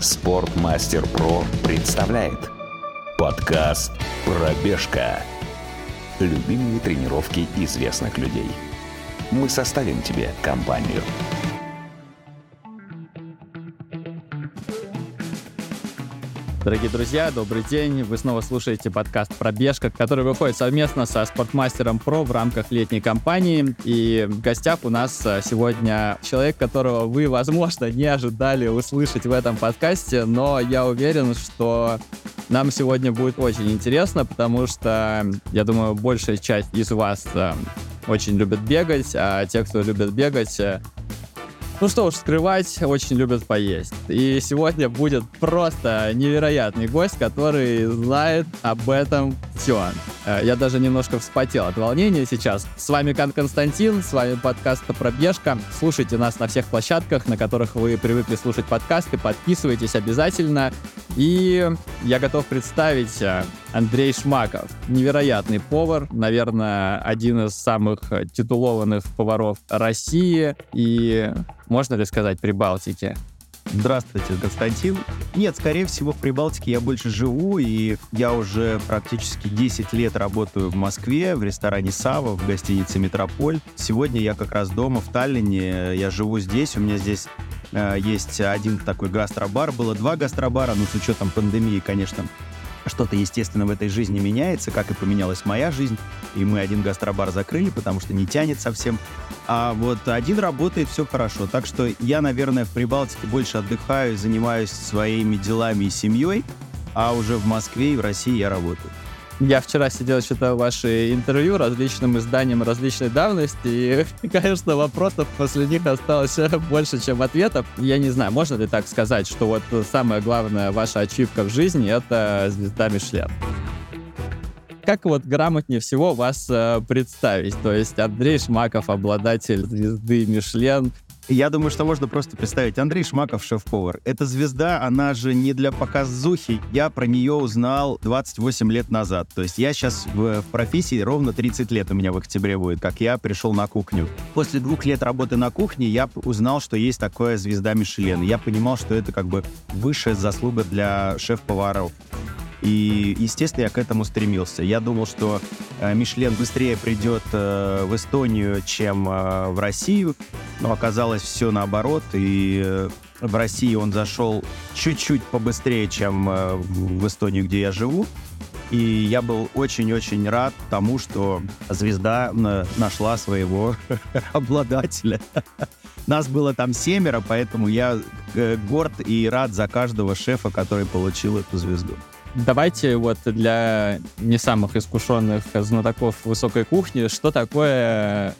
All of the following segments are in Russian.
Спортмастер Про представляет подкаст «Пробежка». Любимые тренировки известных людей. Мы составим тебе компанию. Дорогие друзья, добрый день. Вы снова слушаете подкаст «Пробежка», который выходит совместно со Спортмастером Про в рамках летней кампании. И в гостях у нас э, сегодня человек, которого вы, возможно, не ожидали услышать в этом подкасте, но я уверен, что нам сегодня будет очень интересно, потому что, я думаю, большая часть из вас э, очень любят бегать, а те, кто любит бегать, э, ну что уж скрывать, очень любят поесть. И сегодня будет просто невероятный гость, который знает об этом все. Э, я даже немножко вспотел от волнения сейчас. С вами Кан Константин, с вами подкаст «Пробежка». Слушайте нас на всех площадках, на которых вы привыкли слушать подкасты. Подписывайтесь обязательно. И я готов представить э, Андрей Шмаков. Невероятный повар, наверное, один из самых титулованных поваров России и, можно ли сказать, Прибалтики. Здравствуйте, Константин. Нет, скорее всего, в Прибалтике я больше живу, и я уже практически 10 лет работаю в Москве, в ресторане «Сава», в гостинице «Метрополь». Сегодня я как раз дома в Таллине, я живу здесь, у меня здесь э, есть один такой гастробар, было два гастробара, но с учетом пандемии, конечно, что-то, естественно, в этой жизни меняется, как и поменялась моя жизнь. И мы один гастробар закрыли, потому что не тянет совсем. А вот один работает, все хорошо. Так что я, наверное, в Прибалтике больше отдыхаю, занимаюсь своими делами и семьей, а уже в Москве и в России я работаю. Я вчера сидел, читал ваши интервью различным изданиям различной давности, и, конечно, вопросов после них осталось больше, чем ответов. Я не знаю, можно ли так сказать, что вот самая главная ваша ачивка в жизни — это звезда Мишлен? как вот грамотнее всего вас э, представить? То есть Андрей Шмаков, обладатель звезды Мишлен, я думаю, что можно просто представить. Андрей Шмаков, шеф-повар. Эта звезда, она же не для показухи. Я про нее узнал 28 лет назад. То есть я сейчас в, профессии ровно 30 лет у меня в октябре будет, как я пришел на кухню. После двух лет работы на кухне я узнал, что есть такое звезда Мишелен. Я понимал, что это как бы высшая заслуга для шеф-поваров. И, естественно, я к этому стремился. Я думал, что э, Мишлен быстрее придет э, в Эстонию, чем э, в Россию, но оказалось все наоборот, и э, в России он зашел чуть-чуть побыстрее, чем э, в Эстонию, где я живу. И я был очень-очень рад тому, что звезда э, нашла своего обладателя. Нас было там семеро, поэтому я горд и рад за каждого шефа, который получил эту звезду. Давайте вот для не самых искушенных знатоков высокой кухни, что такое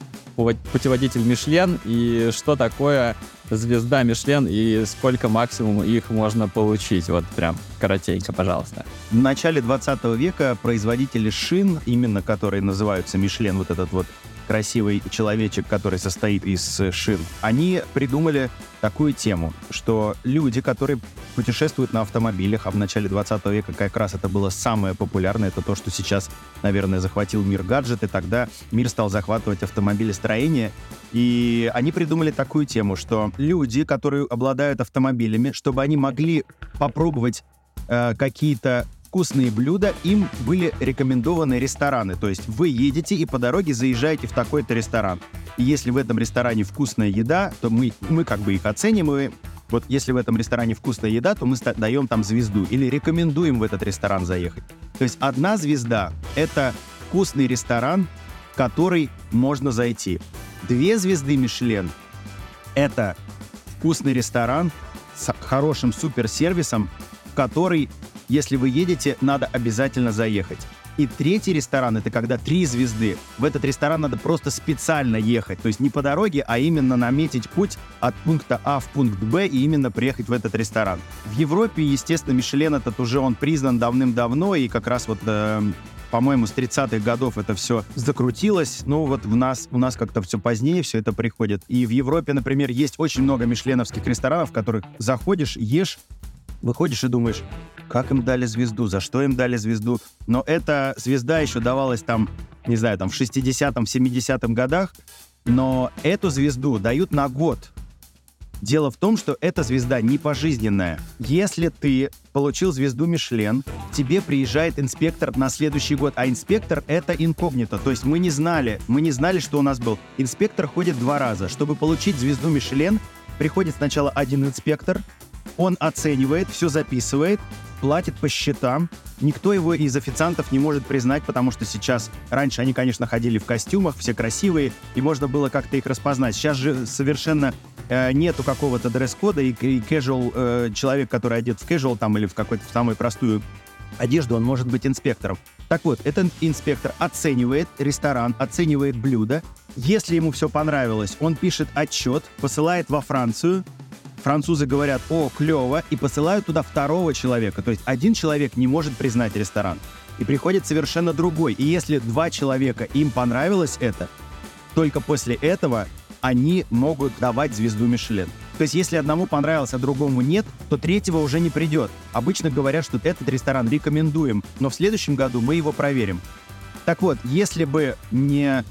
путеводитель Мишлен и что такое звезда Мишлен и сколько максимум их можно получить? Вот прям коротенько, пожалуйста. В начале 20 века производители шин, именно которые называются Мишлен, вот этот вот красивый человечек, который состоит из шин, они придумали такую тему, что люди, которые путешествуют на автомобилях, а в начале 20 века как раз это было самое популярное, это то, что сейчас, наверное, захватил мир гаджеты, тогда мир стал захватывать автомобилестроение, и они придумали такую тему, что люди, которые обладают автомобилями, чтобы они могли попробовать э, какие-то вкусные блюда, им были рекомендованы рестораны. То есть вы едете и по дороге заезжаете в такой-то ресторан. И если в этом ресторане вкусная еда, то мы, мы как бы их оцениваем. Вот если в этом ресторане вкусная еда, то мы даем там звезду или рекомендуем в этот ресторан заехать. То есть одна звезда — это вкусный ресторан, в который можно зайти. Две звезды Мишлен — это вкусный ресторан с хорошим суперсервисом, в который если вы едете, надо обязательно заехать. И третий ресторан — это когда три звезды. В этот ресторан надо просто специально ехать. То есть не по дороге, а именно наметить путь от пункта А в пункт Б и именно приехать в этот ресторан. В Европе, естественно, Мишлен этот уже он признан давным-давно, и как раз вот э, по-моему, с 30-х годов это все закрутилось. Ну, вот в нас, у нас как-то все позднее все это приходит. И в Европе, например, есть очень много мишленовских ресторанов, в которых заходишь, ешь, выходишь и думаешь, как им дали звезду, за что им дали звезду. Но эта звезда еще давалась там, не знаю, там в 60-м, 70-м годах, но эту звезду дают на год. Дело в том, что эта звезда не пожизненная. Если ты получил звезду Мишлен, тебе приезжает инспектор на следующий год, а инспектор — это инкогнито. То есть мы не знали, мы не знали, что у нас был. Инспектор ходит два раза. Чтобы получить звезду Мишлен, приходит сначала один инспектор, он оценивает, все записывает, платит по счетам. Никто его из официантов не может признать, потому что сейчас... Раньше они, конечно, ходили в костюмах, все красивые, и можно было как-то их распознать. Сейчас же совершенно э, нету какого-то дресс-кода, и, и casual, э, человек, который одет в casual там или в какую-то самую простую одежду, он может быть инспектором. Так вот, этот инспектор оценивает ресторан, оценивает блюдо. Если ему все понравилось, он пишет отчет, посылает во Францию, французы говорят, о, клево, и посылают туда второго человека. То есть один человек не может признать ресторан. И приходит совершенно другой. И если два человека, им понравилось это, только после этого они могут давать звезду Мишлен. То есть, если одному понравилось, а другому нет, то третьего уже не придет. Обычно говорят, что этот ресторан рекомендуем, но в следующем году мы его проверим. Так вот, если бы не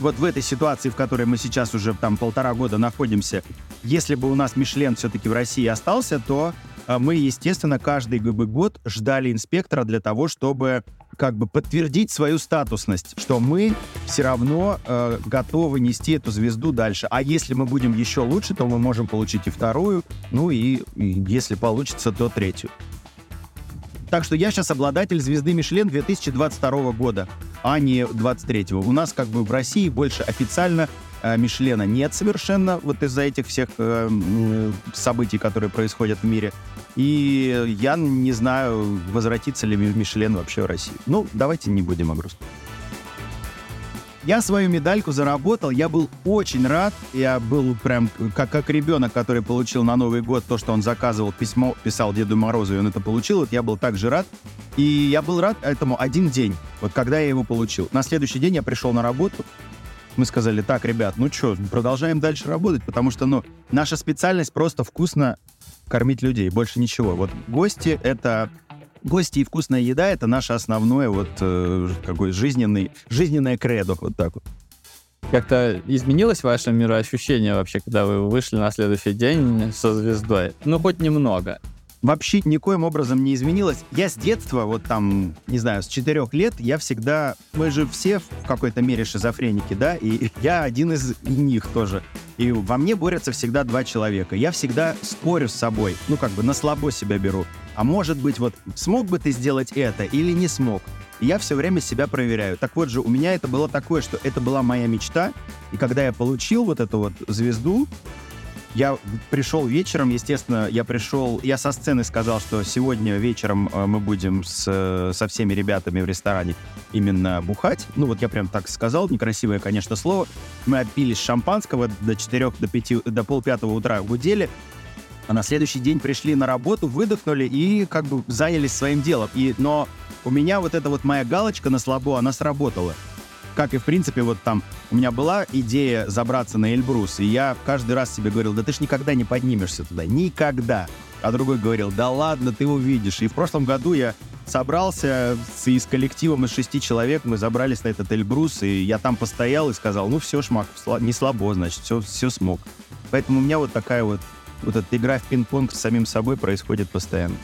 вот в этой ситуации, в которой мы сейчас уже там полтора года находимся, если бы у нас Мишлен все-таки в России остался, то э, мы, естественно, каждый год ждали инспектора для того, чтобы как бы подтвердить свою статусность, что мы все равно э, готовы нести эту звезду дальше. А если мы будем еще лучше, то мы можем получить и вторую, ну и, и если получится, то третью. Так что я сейчас обладатель звезды Мишлен 2022 года, а не 23 У нас как бы в России больше официально э, Мишлена нет совершенно вот из-за этих всех э, событий, которые происходят в мире. И я не знаю, возвратится ли Мишлен вообще в Россию. Ну, давайте не будем о грустном. Я свою медальку заработал, я был очень рад. Я был прям как, как ребенок, который получил на Новый год то, что он заказывал, письмо писал Деду Морозу, и он это получил. Вот я был также рад. И я был рад этому один день, вот когда я его получил. На следующий день я пришел на работу, мы сказали, так, ребят, ну что, продолжаем дальше работать, потому что, ну, наша специальность просто вкусно кормить людей, больше ничего. Вот гости — это гости и вкусная еда — это наше основное вот э, какой жизненный, жизненное кредо, вот так вот. Как-то изменилось ваше мироощущение вообще, когда вы вышли на следующий день со звездой? Ну, хоть немного вообще никоим образом не изменилось. Я с детства, вот там, не знаю, с четырех лет, я всегда... Мы же все в какой-то мере шизофреники, да, и я один из них тоже. И во мне борются всегда два человека. Я всегда спорю с собой, ну, как бы на слабо себя беру. А может быть, вот смог бы ты сделать это или не смог? И я все время себя проверяю. Так вот же, у меня это было такое, что это была моя мечта. И когда я получил вот эту вот звезду, я пришел вечером, естественно, я пришел, я со сцены сказал, что сегодня вечером э, мы будем с, со всеми ребятами в ресторане именно бухать. Ну вот я прям так сказал, некрасивое, конечно, слово. Мы опились шампанского до 4, до 5, до полпятого утра гудели. А на следующий день пришли на работу, выдохнули и как бы занялись своим делом. И, но у меня вот эта вот моя галочка на слабо, она сработала как и, в принципе, вот там у меня была идея забраться на Эльбрус, и я каждый раз себе говорил, да ты ж никогда не поднимешься туда, никогда. А другой говорил, да ладно, ты увидишь. И в прошлом году я собрался с, и с коллективом из шести человек, мы забрались на этот Эльбрус, и я там постоял и сказал, ну все, Шмак, не слабо, значит, все, все смог. Поэтому у меня вот такая вот, вот эта игра в пинг-понг с самим собой происходит постоянно.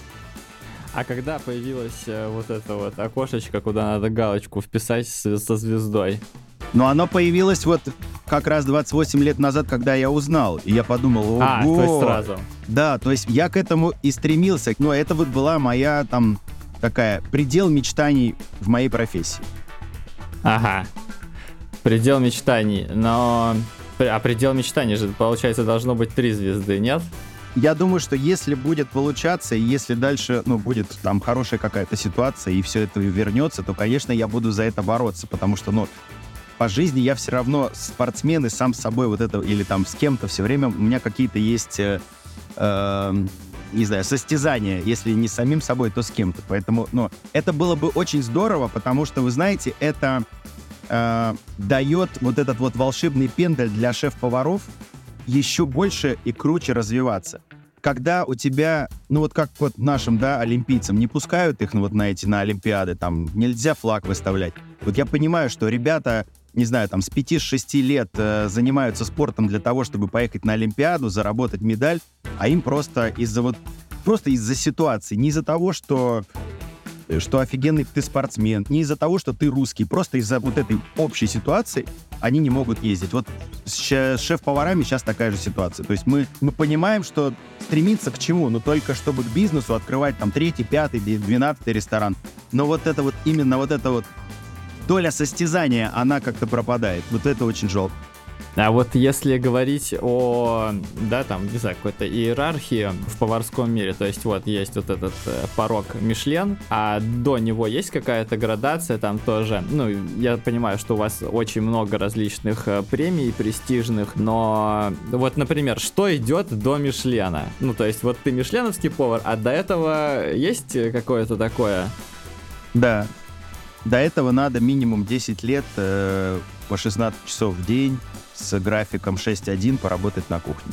А когда появилось э, вот это вот окошечко, куда надо галочку вписать со звездой? Но оно появилось вот как раз 28 лет назад, когда я узнал. И я подумал, ого! А, то есть сразу. Да, то есть я к этому и стремился. Но это вот была моя там такая предел мечтаний в моей профессии. Ага. Предел мечтаний. Но... А предел мечтаний же, получается, должно быть три звезды, нет? Я думаю, что если будет получаться, и если дальше, ну, будет там хорошая какая-то ситуация, и все это вернется, то, конечно, я буду за это бороться, потому что, ну, по жизни я все равно спортсмен и сам с собой вот это, или там с кем-то все время у меня какие-то есть, э, э, не знаю, состязания. Если не с самим собой, то с кем-то. Поэтому, ну, это было бы очень здорово, потому что, вы знаете, это э, дает вот этот вот волшебный пендель для шеф-поваров, еще больше и круче развиваться. Когда у тебя, ну вот как вот нашим, да, олимпийцам, не пускают их ну, вот на эти, на Олимпиады, там нельзя флаг выставлять. Вот я понимаю, что ребята не знаю, там с 5-6 лет э, занимаются спортом для того, чтобы поехать на Олимпиаду, заработать медаль, а им просто из-за вот просто из-за ситуации, не из-за того, что что офигенный ты спортсмен, не из-за того, что ты русский, просто из-за вот этой общей ситуации они не могут ездить. Вот с шеф-поварами сейчас такая же ситуация. То есть мы, мы понимаем, что стремиться к чему? Ну, только чтобы к бизнесу открывать там третий, пятый, двенадцатый ресторан. Но вот это вот, именно вот это вот доля состязания, она как-то пропадает. Вот это очень жалко. А вот если говорить о, да, там, не знаю, какой-то иерархии в поварском мире, то есть вот есть вот этот э, порог Мишлен, а до него есть какая-то градация там тоже, ну, я понимаю, что у вас очень много различных э, премий престижных, но вот, например, что идет до Мишлена? Ну, то есть вот ты мишленовский повар, а до этого есть какое-то такое? Да, до этого надо минимум 10 лет э, по 16 часов в день с графиком 6.1 поработать на кухне.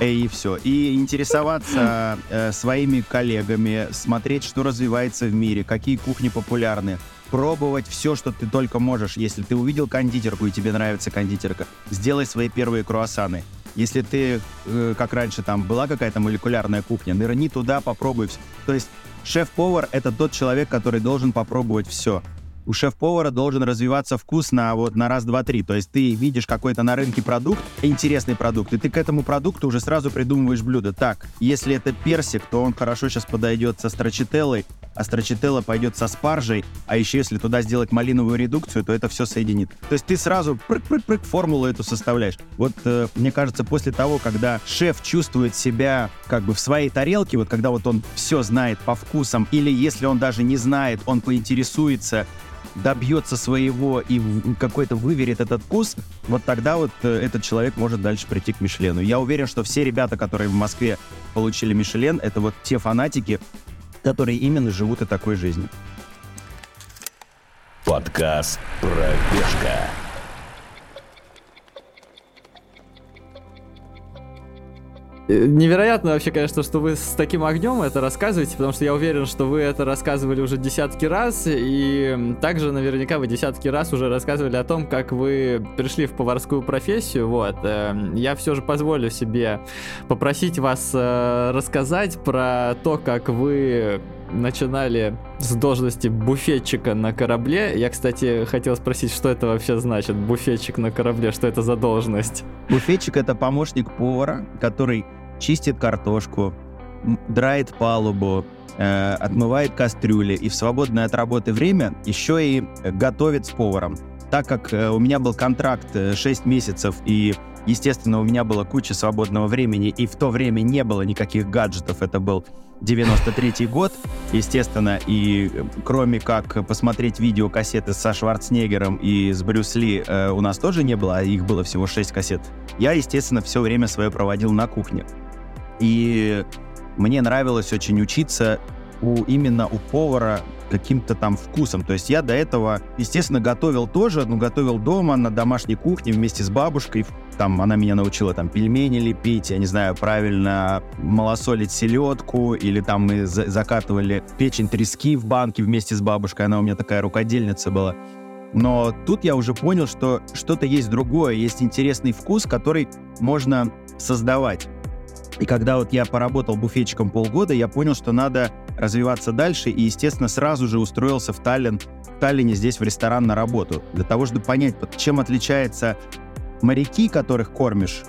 И все. И интересоваться э, своими коллегами, смотреть, что развивается в мире, какие кухни популярны, пробовать все, что ты только можешь. Если ты увидел кондитерку и тебе нравится кондитерка, сделай свои первые круассаны. Если ты, э, как раньше, там была какая-то молекулярная кухня, нырни туда, попробуй. То есть шеф-повар — это тот человек, который должен попробовать все у шеф-повара должен развиваться вкус на вот на раз, два, три. То есть ты видишь какой-то на рынке продукт, интересный продукт, и ты к этому продукту уже сразу придумываешь блюдо. Так, если это персик, то он хорошо сейчас подойдет со страчителлой, а страчителла пойдет со спаржей, а еще если туда сделать малиновую редукцию, то это все соединит. То есть ты сразу прыг-прыг-прыг формулу эту составляешь. Вот э, мне кажется, после того, когда шеф чувствует себя как бы в своей тарелке, вот когда вот он все знает по вкусам, или если он даже не знает, он поинтересуется, добьется своего и какой-то выверит этот вкус, вот тогда вот э, этот человек может дальше прийти к Мишлену. Я уверен, что все ребята, которые в Москве получили Мишлен, это вот те фанатики, которые именно живут и такой жизнью. Подкаст «Пробежка». Невероятно вообще, конечно, что вы с таким огнем это рассказываете, потому что я уверен, что вы это рассказывали уже десятки раз, и также наверняка вы десятки раз уже рассказывали о том, как вы пришли в поварскую профессию. Вот. Эм, я все же позволю себе попросить вас э, рассказать про то, как вы начинали с должности буфетчика на корабле. Я, кстати, хотел спросить, что это вообще значит, буфетчик на корабле, что это за должность? Буфетчик — это помощник повара, который чистит картошку, драет палубу, э, отмывает кастрюли и в свободное от работы время еще и готовит с поваром. Так как э, у меня был контракт 6 э, месяцев и Естественно, у меня была куча свободного времени, и в то время не было никаких гаджетов. Это был 93 год, естественно, и э, кроме как посмотреть видеокассеты со Шварценеггером и с Брюс Ли э, у нас тоже не было, а их было всего 6 кассет. Я, естественно, все время свое проводил на кухне. И мне нравилось очень учиться у, именно у повара каким-то там вкусом. То есть я до этого, естественно, готовил тоже, ну, готовил дома на домашней кухне вместе с бабушкой. Там она меня научила там пельмени лепить, я не знаю, правильно малосолить селедку, или там мы за закатывали печень трески в банке вместе с бабушкой. Она у меня такая рукодельница была. Но тут я уже понял, что что-то есть другое, есть интересный вкус, который можно создавать. И когда вот я поработал буфетчиком полгода, я понял, что надо развиваться дальше, и, естественно, сразу же устроился в Таллин, в Таллине здесь в ресторан на работу, для того, чтобы понять, чем отличается моряки, которых кормишь,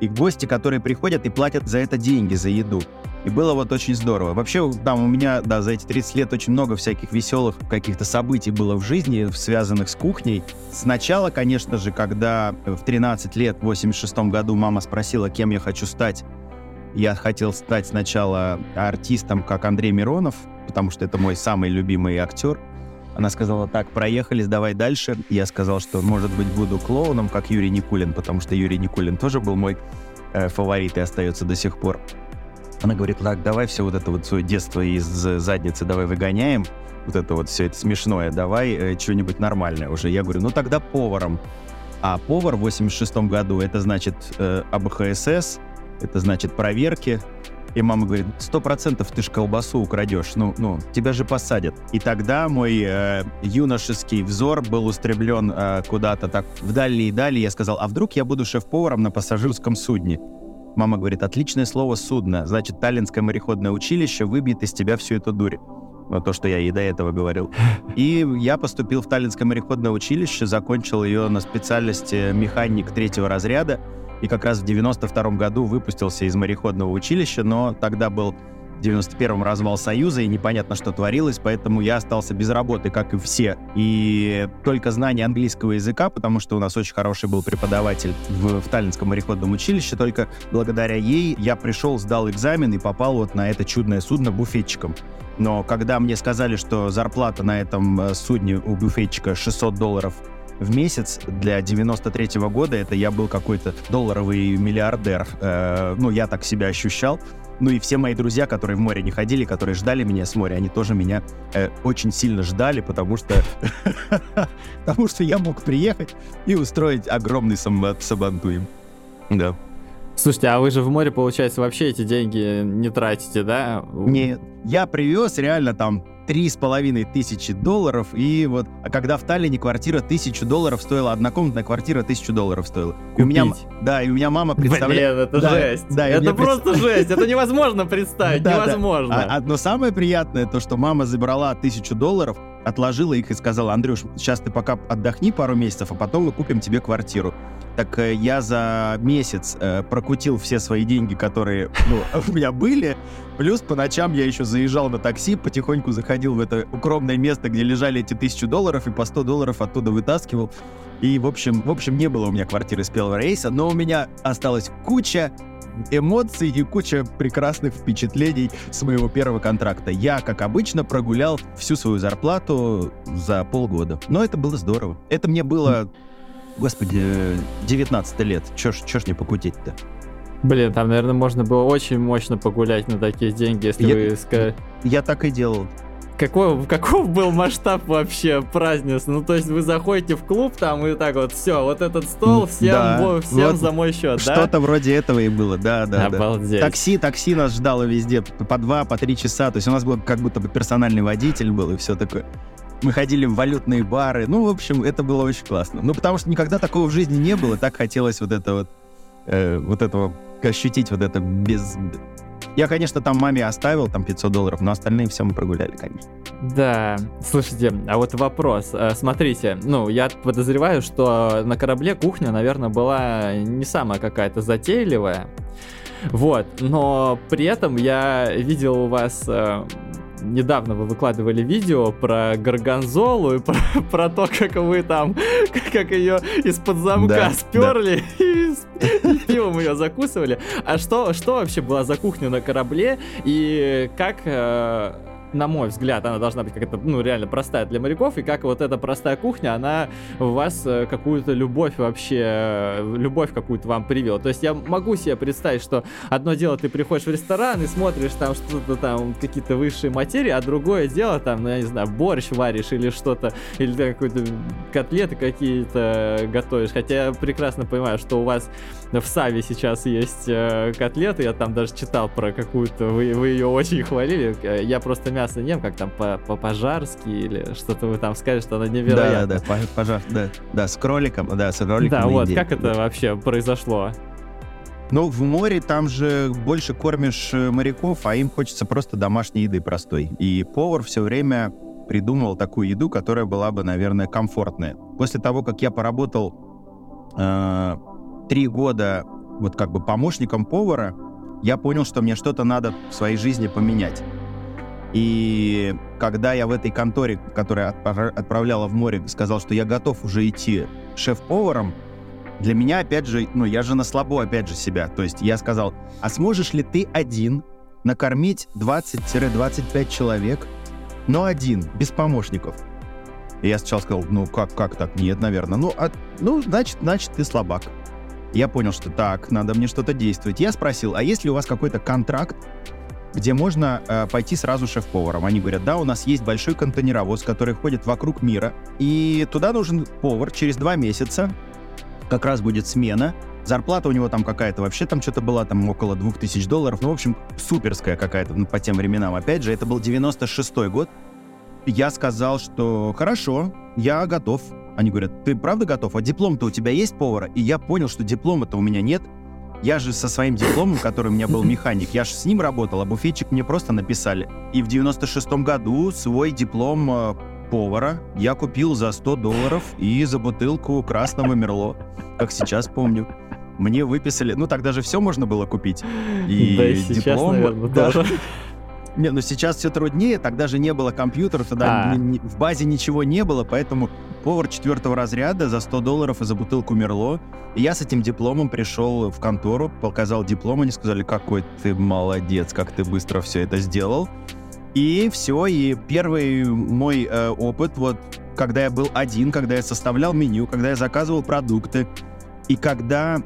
и гости, которые приходят и платят за это деньги, за еду. И было вот очень здорово. Вообще, там у меня, да, за эти 30 лет очень много всяких веселых каких-то событий было в жизни, связанных с кухней. Сначала, конечно же, когда в 13 лет, в 86 году мама спросила, кем я хочу стать, я хотел стать сначала артистом, как Андрей Миронов, потому что это мой самый любимый актер. Она сказала, так, проехали, давай дальше. Я сказал, что, может быть, буду клоуном, как Юрий Никулин, потому что Юрий Никулин тоже был мой э, фаворит и остается до сих пор. Она говорит, так, давай все вот это вот свое детство из задницы давай выгоняем, вот это вот все это смешное, давай э, что-нибудь нормальное уже. Я говорю, ну тогда поваром. А повар в 86 году, это значит э, АБХСС, это значит проверки, И мама говорит, сто процентов ты ж колбасу украдешь, ну, ну, тебя же посадят. И тогда мой э, юношеский взор был устремлен э, куда-то так вдали и дали. Я сказал, а вдруг я буду шеф-поваром на пассажирском судне? Мама говорит, отличное слово «судно». Значит, Таллинское мореходное училище выбьет из тебя всю эту дурь. Ну, то, что я и до этого говорил. И я поступил в Таллинское мореходное училище, закончил ее на специальности механик третьего разряда. И как раз в 92 году выпустился из мореходного училища, но тогда был в 91-м развал Союза, и непонятно, что творилось, поэтому я остался без работы, как и все. И только знание английского языка, потому что у нас очень хороший был преподаватель в, в Таллинском мореходном училище, только благодаря ей я пришел, сдал экзамен и попал вот на это чудное судно буфетчиком. Но когда мне сказали, что зарплата на этом э, судне у буфетчика 600 долларов в месяц для 93 -го года, это я был какой-то долларовый миллиардер. Э, ну, я так себя ощущал. Ну и все мои друзья, которые в море не ходили, которые ждали меня с моря, они тоже меня э, очень сильно ждали, потому что потому что я мог приехать и устроить огромный сабантуем. Да. Слушайте, а вы же в море, получается, вообще эти деньги не тратите, да? Нет. Я привез реально там три с половиной тысячи долларов, и вот, а когда в Таллине квартира тысячу долларов стоила, однокомнатная квартира тысячу долларов стоила. Купить. И у меня, да, и у меня мама представляет... Блин, это да, жесть. Да, это просто пред... жесть, это невозможно представить, невозможно. А, но самое приятное то, что мама забрала тысячу долларов, отложила их и сказала, Андрюш, сейчас ты пока отдохни пару месяцев, а потом мы купим тебе квартиру. Так э, я за месяц э, прокутил все свои деньги, которые ну, у меня были, плюс по ночам я еще заезжал на такси, потихоньку заходил в это укромное место, где лежали эти тысячу долларов, и по 100 долларов оттуда вытаскивал. И, в общем, в общем, не было у меня квартиры с первого рейса, но у меня осталась куча эмоций и куча прекрасных впечатлений с моего первого контракта. Я, как обычно, прогулял всю свою зарплату за полгода. Но это было здорово. Это мне было, господи, 19 лет. Чё ж, чё ж не покутить-то? Блин, там, наверное, можно было очень мощно погулять на такие деньги, если я, вы. Я так и делал какой, каков был масштаб вообще празднеств? Ну, то есть вы заходите в клуб там и так вот, все, вот этот стол всем, да, всем вот за мой счет, да? Что-то вроде этого и было, да, да. Обалдеть. Да. Такси, такси нас ждало везде по два, по три часа, то есть у нас был как будто бы персональный водитель был и все такое. Мы ходили в валютные бары, ну, в общем, это было очень классно. Ну, потому что никогда такого в жизни не было, так хотелось вот это вот, э, вот этого, ощутить вот это без, я, конечно, там маме оставил там 500 долларов, но остальные все мы прогуляли, конечно. Да, слушайте, а вот вопрос. Э, смотрите, ну, я подозреваю, что на корабле кухня, наверное, была не самая какая-то затейливая. Вот, но при этом я видел у вас э, недавно вы выкладывали видео про Горгонзолу и про, про то, как вы там, как ее из-под замка да, сперли да. и, и пивом ее закусывали. А что, что вообще была за кухня на корабле и как э, на мой взгляд, она должна быть как-то, ну, реально простая для моряков, и как вот эта простая кухня, она в вас э, какую-то любовь вообще, э, любовь какую-то вам привела. То есть я могу себе представить, что одно дело, ты приходишь в ресторан и смотришь там что-то там, какие-то высшие материи, а другое дело там, ну, я не знаю, борщ варишь или что-то, или какой-то котлеты какие-то готовишь. Хотя я прекрасно понимаю, что у вас в Саве сейчас есть э, котлеты, я там даже читал про какую-то, вы, вы ее очень хвалили, я просто мясо мясо ем, как там по-пожарски или что-то вы там скажете, что она невероятно. Да, да, пожар, да, да, с кроликом, да, с кроликом. Да, вот, как это да. вообще произошло? Ну, в море там же больше кормишь э, моряков, а им хочется просто домашней еды простой. И повар все время придумывал такую еду, которая была бы, наверное, комфортная. После того, как я поработал э, три года вот как бы помощником повара, я понял, что мне что-то надо в своей жизни поменять. И когда я в этой конторе, которая отправляла в море, сказал, что я готов уже идти шеф-поваром, для меня, опять же, ну, я же на слабо, опять же, себя. То есть я сказал, а сможешь ли ты один накормить 20-25 человек, но один, без помощников? И я сначала сказал, ну, как, как так? Нет, наверное. Ну, а, ну значит, значит, ты слабак. Я понял, что так, надо мне что-то действовать. Я спросил, а есть ли у вас какой-то контракт где можно э, пойти сразу шеф-поваром. Они говорят, да, у нас есть большой контейнеровоз, который ходит вокруг мира, и туда нужен повар через два месяца, как раз будет смена, Зарплата у него там какая-то вообще там что-то была, там около 2000 долларов. Ну, в общем, суперская какая-то ну, по тем временам. Опять же, это был 96-й год. Я сказал, что хорошо, я готов. Они говорят, ты правда готов? А диплом-то у тебя есть повара? И я понял, что диплома-то у меня нет. Я же со своим дипломом, который у меня был механик, я же с ним работал, а буфетчик мне просто написали. И в 96-м году свой диплом э, повара я купил за 100 долларов и за бутылку красного Мерло, как сейчас помню. Мне выписали, ну тогда же все можно было купить. И да и сейчас, диплом, наверное, да. Не, ну сейчас все труднее, тогда же не было компьютеров, тогда а. в базе ничего не было, поэтому повар четвертого разряда за 100 долларов и за бутылку Мерло. И я с этим дипломом пришел в контору, показал диплом, они сказали, какой ты молодец, как ты быстро все это сделал. И все, и первый мой э, опыт, вот когда я был один, когда я составлял меню, когда я заказывал продукты, и когда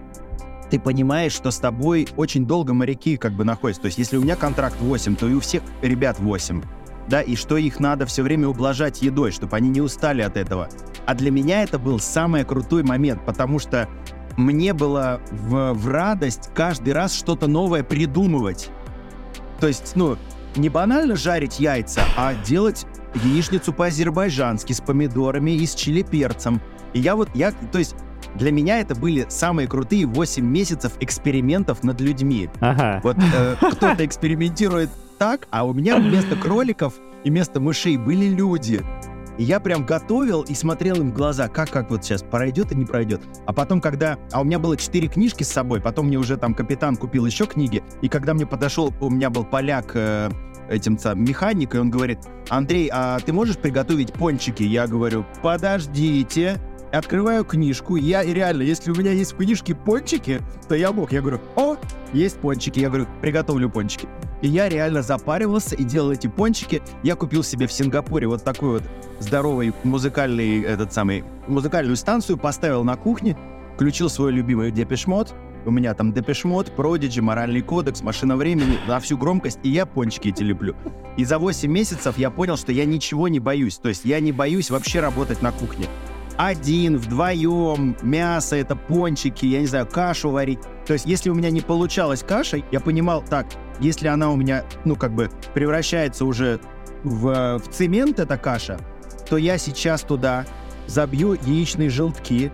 ты понимаешь, что с тобой очень долго моряки как бы находятся. То есть если у меня контракт 8, то и у всех ребят 8. Да, и что их надо все время ублажать едой, чтобы они не устали от этого. А для меня это был самый крутой момент, потому что мне было в, в радость каждый раз что-то новое придумывать. То есть, ну, не банально жарить яйца, а делать яичницу по-азербайджански с помидорами и с чили-перцем. И я вот, я, то есть, для меня это были самые крутые 8 месяцев экспериментов над людьми. Ага. Вот э, кто-то экспериментирует так, а у меня вместо кроликов и вместо мышей были люди. И я прям готовил и смотрел им в глаза, как, как вот сейчас пройдет и не пройдет. А потом, когда... А у меня было четыре книжки с собой, потом мне уже там капитан купил еще книги, и когда мне подошел, у меня был поляк, э, этим сам механик, и он говорит, Андрей, а ты можешь приготовить пончики? Я говорю, подождите, открываю книжку, я реально, если у меня есть в книжке пончики, то я мог, я говорю, о, есть пончики, я говорю, приготовлю пончики. И я реально запаривался и делал эти пончики. Я купил себе в Сингапуре вот такой вот здоровый музыкальный, этот самый, музыкальную станцию, поставил на кухне, включил свой любимый депешмот, у меня там Депешмот, Продиджи, Моральный кодекс, Машина времени на всю громкость, и я пончики эти люблю. И за 8 месяцев я понял, что я ничего не боюсь. То есть я не боюсь вообще работать на кухне один, вдвоем, мясо, это пончики, я не знаю, кашу варить. То есть, если у меня не получалось кашей, я понимал, так, если она у меня, ну, как бы превращается уже в, в цемент, эта каша, то я сейчас туда забью яичные желтки,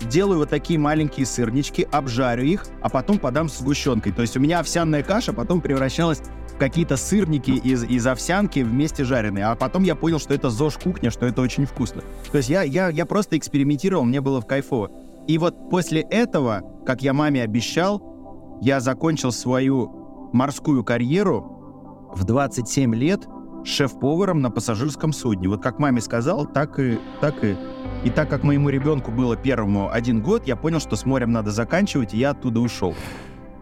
сделаю вот такие маленькие сырнички, обжарю их, а потом подам с сгущенкой. То есть у меня овсяная каша потом превращалась какие-то сырники из, из овсянки вместе жареные. А потом я понял, что это ЗОЖ-кухня, что это очень вкусно. То есть я, я, я просто экспериментировал, мне было в кайфово. И вот после этого, как я маме обещал, я закончил свою морскую карьеру в 27 лет шеф-поваром на пассажирском судне. Вот как маме сказал, так и, так и. И так как моему ребенку было первому один год, я понял, что с морем надо заканчивать, и я оттуда ушел.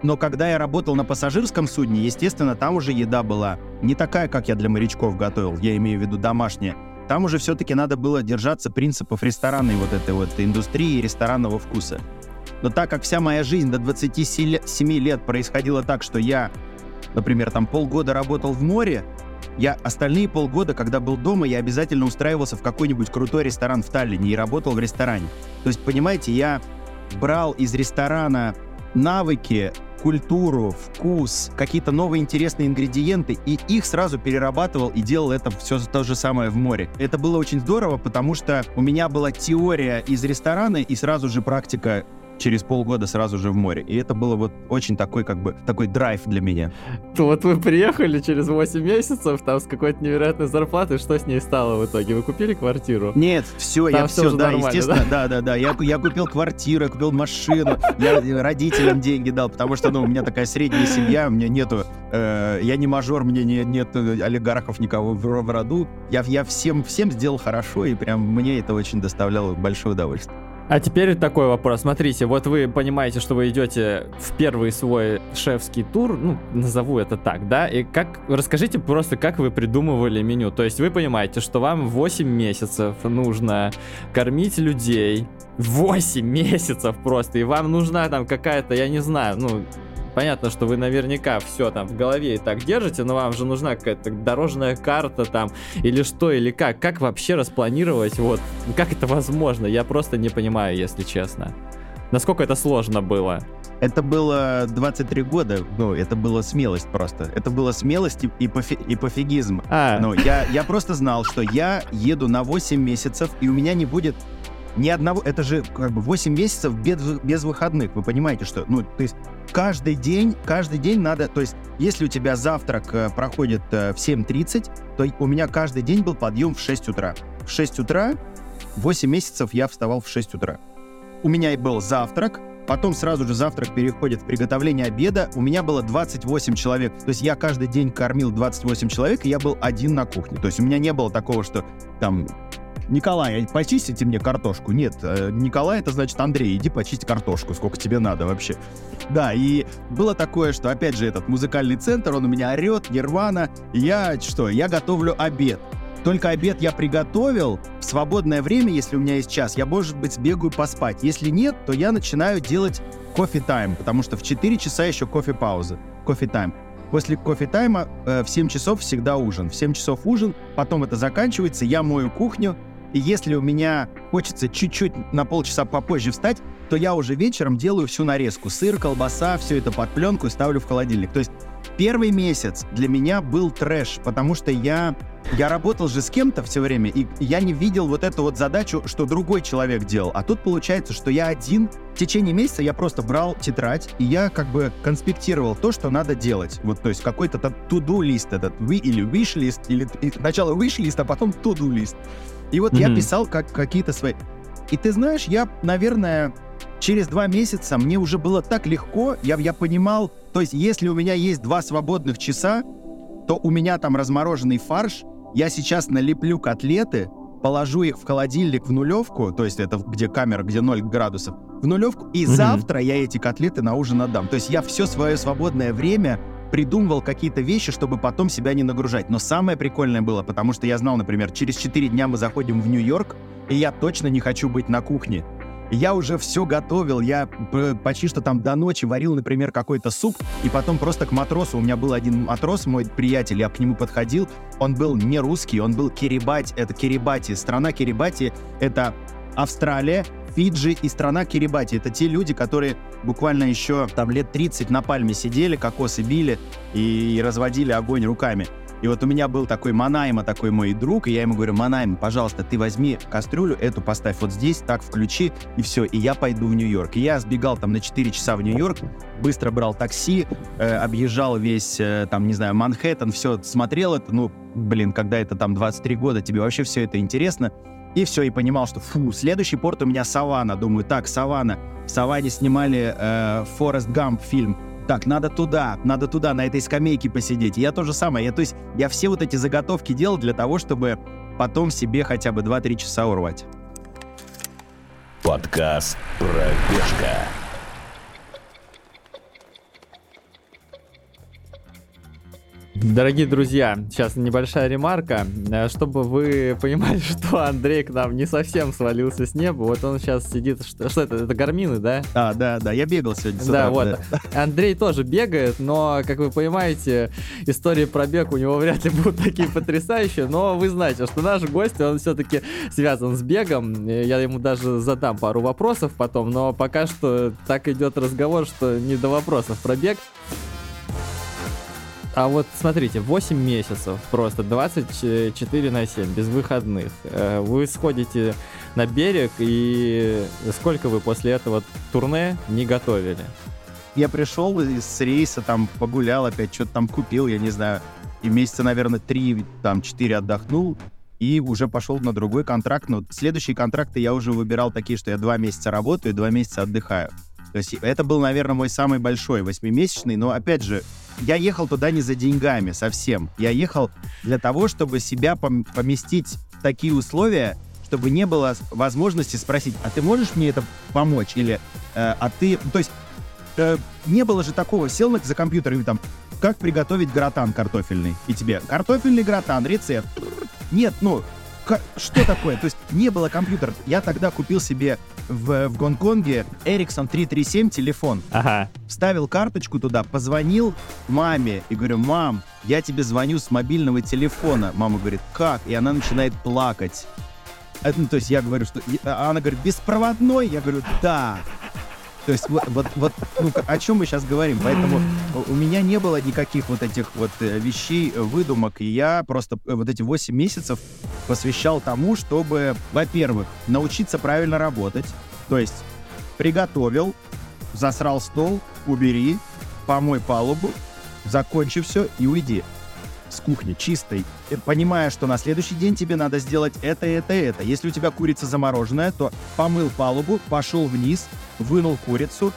Но когда я работал на пассажирском судне, естественно, там уже еда была не такая, как я для морячков готовил, я имею в виду домашняя. Там уже все-таки надо было держаться принципов ресторанной вот этой вот индустрии и ресторанного вкуса. Но так как вся моя жизнь до 27 лет происходила так, что я, например, там полгода работал в море, я остальные полгода, когда был дома, я обязательно устраивался в какой-нибудь крутой ресторан в Таллине и работал в ресторане. То есть, понимаете, я брал из ресторана навыки, культуру, вкус, какие-то новые интересные ингредиенты, и их сразу перерабатывал и делал это все то же самое в море. Это было очень здорово, потому что у меня была теория из ресторана и сразу же практика через полгода сразу же в море. И это было вот очень такой, как бы, такой драйв для меня. То вот вы приехали через 8 месяцев, там с какой-то невероятной зарплатой, что с ней стало в итоге? Вы купили квартиру? Нет, все, там я все, да, естественно, да, да, да, я, я купил квартиру, я купил машину, я родителям деньги дал, потому что, ну, у меня такая средняя семья, у меня нету, э, я не мажор, мне не, нет олигархов никого в, в роду, я, я всем, всем сделал хорошо, и прям мне это очень доставляло большое удовольствие. А теперь такой вопрос. Смотрите, вот вы понимаете, что вы идете в первый свой шефский тур, ну, назову это так, да? И как, расскажите просто, как вы придумывали меню. То есть вы понимаете, что вам 8 месяцев нужно кормить людей, 8 месяцев просто, и вам нужна там какая-то, я не знаю, ну, Понятно, что вы наверняка все там в голове и так держите, но вам же нужна какая-то дорожная карта там, или что, или как. Как вообще распланировать, вот, как это возможно? Я просто не понимаю, если честно. Насколько это сложно было? Это было 23 года, ну, это была смелость просто. Это была смелость и, и, пофи, и пофигизм. А. Ну, я, я просто знал, что я еду на 8 месяцев, и у меня не будет ни одного... Это же как бы 8 месяцев без, без выходных. Вы понимаете, что... Ну, то есть каждый день, каждый день надо... То есть если у тебя завтрак э, проходит э, в 7.30, то у меня каждый день был подъем в 6 утра. В 6 утра 8 месяцев я вставал в 6 утра. У меня и был завтрак, Потом сразу же завтрак переходит в приготовление обеда. У меня было 28 человек. То есть я каждый день кормил 28 человек, и я был один на кухне. То есть у меня не было такого, что там Николай, почистите мне картошку. Нет, э, Николай, это значит Андрей, иди почисти картошку, сколько тебе надо вообще. Да, и было такое, что, опять же, этот музыкальный центр, он у меня орет, нирвана. Я что, я готовлю обед. Только обед я приготовил, в свободное время, если у меня есть час, я, может быть, сбегаю поспать. Если нет, то я начинаю делать кофе-тайм, потому что в 4 часа еще кофе-пауза, кофе-тайм. После кофе-тайма э, в 7 часов всегда ужин. В 7 часов ужин, потом это заканчивается, я мою кухню, и если у меня хочется чуть-чуть на полчаса попозже встать, то я уже вечером делаю всю нарезку. Сыр, колбаса, все это под пленку и ставлю в холодильник. То есть первый месяц для меня был трэш, потому что я я работал же с кем-то все время, и я не видел вот эту вот задачу, что другой человек делал. А тут получается, что я один. В течение месяца я просто брал тетрадь, и я как бы конспектировал то, что надо делать. Вот, то есть какой-то to-do лист этот, или wish лист, или сначала wish лист, а потом to-do лист. И вот mm-hmm. я писал как какие-то свои... И ты знаешь, я, наверное, через два месяца мне уже было так легко, я, я понимал, то есть если у меня есть два свободных часа, то у меня там размороженный фарш, я сейчас налеплю котлеты, положу их в холодильник в нулевку, то есть это где камера, где 0 градусов, в нулевку, и mm-hmm. завтра я эти котлеты на ужин отдам. То есть я все свое свободное время придумывал какие-то вещи, чтобы потом себя не нагружать. Но самое прикольное было, потому что я знал, например, через 4 дня мы заходим в Нью-Йорк, и я точно не хочу быть на кухне. Я уже все готовил, я почти что там до ночи варил, например, какой-то суп, и потом просто к матросу, у меня был один матрос, мой приятель, я к нему подходил, он был не русский, он был Кирибати, это Кирибати, страна Кирибати, это Австралия, Фиджи и страна Кирибати. Это те люди, которые буквально еще там лет 30 на пальме сидели, кокосы били и, и разводили огонь руками. И вот у меня был такой Манайма, такой мой друг, и я ему говорю, Манайма, пожалуйста, ты возьми кастрюлю, эту поставь вот здесь, так включи, и все, и я пойду в Нью-Йорк. И я сбегал там на 4 часа в Нью-Йорк, быстро брал такси, э, объезжал весь, э, там, не знаю, Манхэттен, все, смотрел это, ну, блин, когда это там 23 года, тебе вообще все это интересно. И все, и понимал, что, фу, следующий порт у меня Савана. Думаю, так, Савана. В Саване снимали э, Форест Гамп фильм так, надо туда, надо туда, на этой скамейке посидеть. я то же самое. Я, то есть я все вот эти заготовки делал для того, чтобы потом себе хотя бы 2-3 часа урвать. Подкаст «Пробежка». Дорогие друзья, сейчас небольшая ремарка, э, чтобы вы понимали, что Андрей к нам не совсем свалился с неба. Вот он сейчас сидит, что, что это, это гармины, да? А, да, да, я бегал сегодня. С да, вот. Да. Андрей тоже бегает, но, как вы понимаете, истории про бег у него вряд ли будут такие потрясающие, но вы знаете, что наш гость, он все-таки связан с бегом. Я ему даже задам пару вопросов потом, но пока что так идет разговор, что не до вопросов про бег. А вот смотрите, 8 месяцев просто, 24 на 7, без выходных. Э, вы сходите на берег, и сколько вы после этого турне не готовили? Я пришел с рейса, там погулял опять, что-то там купил, я не знаю, и месяца, наверное, 3, там, 4 отдохнул, и уже пошел на другой контракт. Но следующие контракты я уже выбирал такие, что я два месяца работаю, два месяца отдыхаю. То есть это был, наверное, мой самый большой восьмимесячный, но опять же, я ехал туда не за деньгами совсем. Я ехал для того, чтобы себя поместить в такие условия, чтобы не было возможности спросить, а ты можешь мне это помочь? Или, э, а ты... То есть э, не было же такого, сел за компьютер и там, как приготовить гратан картофельный? И тебе, картофельный гратан, рецепт. Нет, ну, что такое? То есть не было компьютера. Я тогда купил себе в, в Гонконге Ericsson 337 телефон. Ага. Вставил карточку туда, позвонил маме и говорю, мам, я тебе звоню с мобильного телефона. Мама говорит, как? И она начинает плакать. Это, ну, то есть я говорю, что... А она говорит, беспроводной? Я говорю, да. То есть вот, вот, вот ну, о чем мы сейчас говорим? Поэтому у меня не было никаких вот этих вот э, вещей, э, выдумок, и я просто э, вот эти 8 месяцев посвящал тому, чтобы, во-первых, научиться правильно работать, то есть приготовил, засрал стол, убери, помой палубу, закончи все и уйди с кухни чистой, понимая, что на следующий день тебе надо сделать это, это, это. Если у тебя курица замороженная, то помыл палубу, пошел вниз, вынул курицу,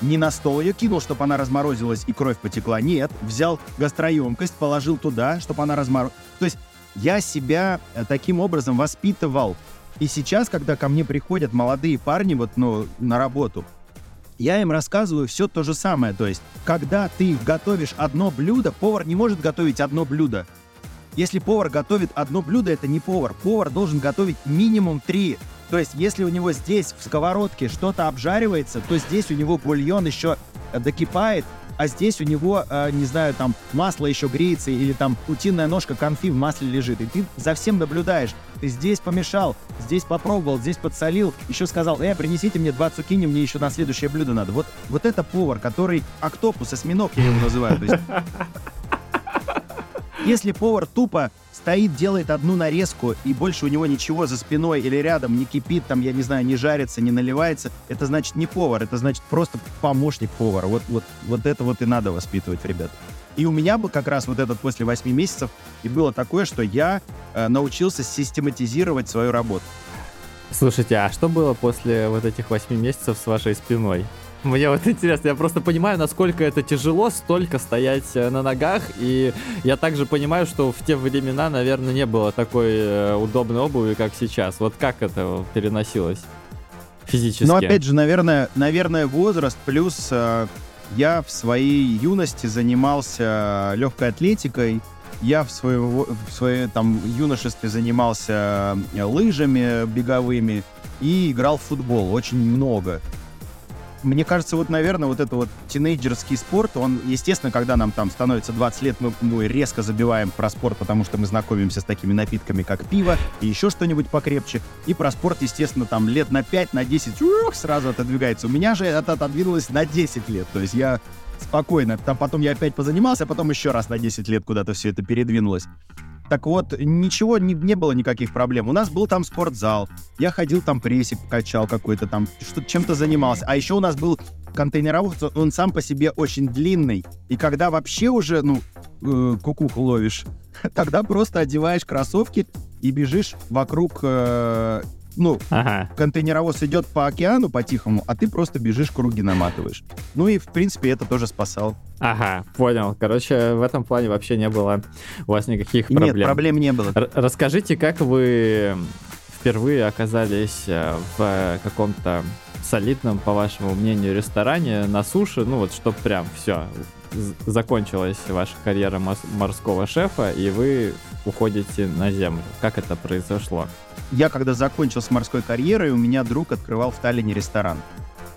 не на стол ее кинул, чтобы она разморозилась и кровь потекла. Нет, взял гастроемкость, положил туда, чтобы она разморозилась. То есть я себя э, таким образом воспитывал. И сейчас, когда ко мне приходят молодые парни вот, ну, на работу, я им рассказываю все то же самое. То есть, когда ты готовишь одно блюдо, повар не может готовить одно блюдо. Если повар готовит одно блюдо, это не повар. Повар должен готовить минимум три. То есть, если у него здесь в сковородке что-то обжаривается, то здесь у него бульон еще докипает, а здесь у него, э, не знаю, там масло еще греется или там утиная ножка конфи в масле лежит. И ты за всем наблюдаешь. Ты здесь помешал, здесь попробовал, здесь подсолил, еще сказал, э, принесите мне два цукини, мне еще на следующее блюдо надо. Вот, вот это повар, который октопус, осьминог я его называю. Если повар тупо стоит, делает одну нарезку, и больше у него ничего за спиной или рядом не кипит, там, я не знаю, не жарится, не наливается, это значит не повар, это значит просто помощник повара. Вот, вот, вот это вот и надо воспитывать, ребят. И у меня бы как раз вот этот после 8 месяцев и было такое, что я э, научился систематизировать свою работу. Слушайте, а что было после вот этих 8 месяцев с вашей спиной? Мне вот интересно, я просто понимаю, насколько это тяжело столько стоять э, на ногах, и я также понимаю, что в те времена, наверное, не было такой э, удобной обуви, как сейчас. Вот как это переносилось физически? Ну, опять же, наверное, наверное возраст, плюс э, я в своей юности занимался легкой атлетикой, я в своем, в своем там юношестве занимался э, лыжами беговыми и играл в футбол очень много мне кажется, вот, наверное, вот это вот тинейджерский спорт, он, естественно, когда нам там становится 20 лет, мы, мы резко забиваем про спорт, потому что мы знакомимся с такими напитками, как пиво и еще что-нибудь покрепче. И про спорт, естественно, там лет на 5, на 10 ух, сразу отодвигается. У меня же это отодвинулось на 10 лет. То есть я спокойно. Там потом я опять позанимался, а потом еще раз на 10 лет куда-то все это передвинулось. Так вот, ничего, не, не было никаких проблем. У нас был там спортзал. Я ходил там прессик качал какой-то там, что чем-то занимался. А еще у нас был контейнеровоз, он сам по себе очень длинный. И когда вообще уже, ну, э, кукуху ловишь, тогда просто одеваешь кроссовки и бежишь вокруг э, ну, ага. контейнеровоз идет по океану по-тихому, а ты просто бежишь, круги наматываешь. Ну и, в принципе, это тоже спасал. Ага, понял. Короче, в этом плане вообще не было у вас никаких проблем. Нет, проблем не было. Р- расскажите, как вы впервые оказались э, в каком-то солидном, по вашему мнению, ресторане на суше, ну вот, чтоб прям все, закончилась ваша карьера морского шефа, и вы уходите на землю. Как это произошло? Я когда закончил с морской карьерой, у меня друг открывал в Таллине ресторан.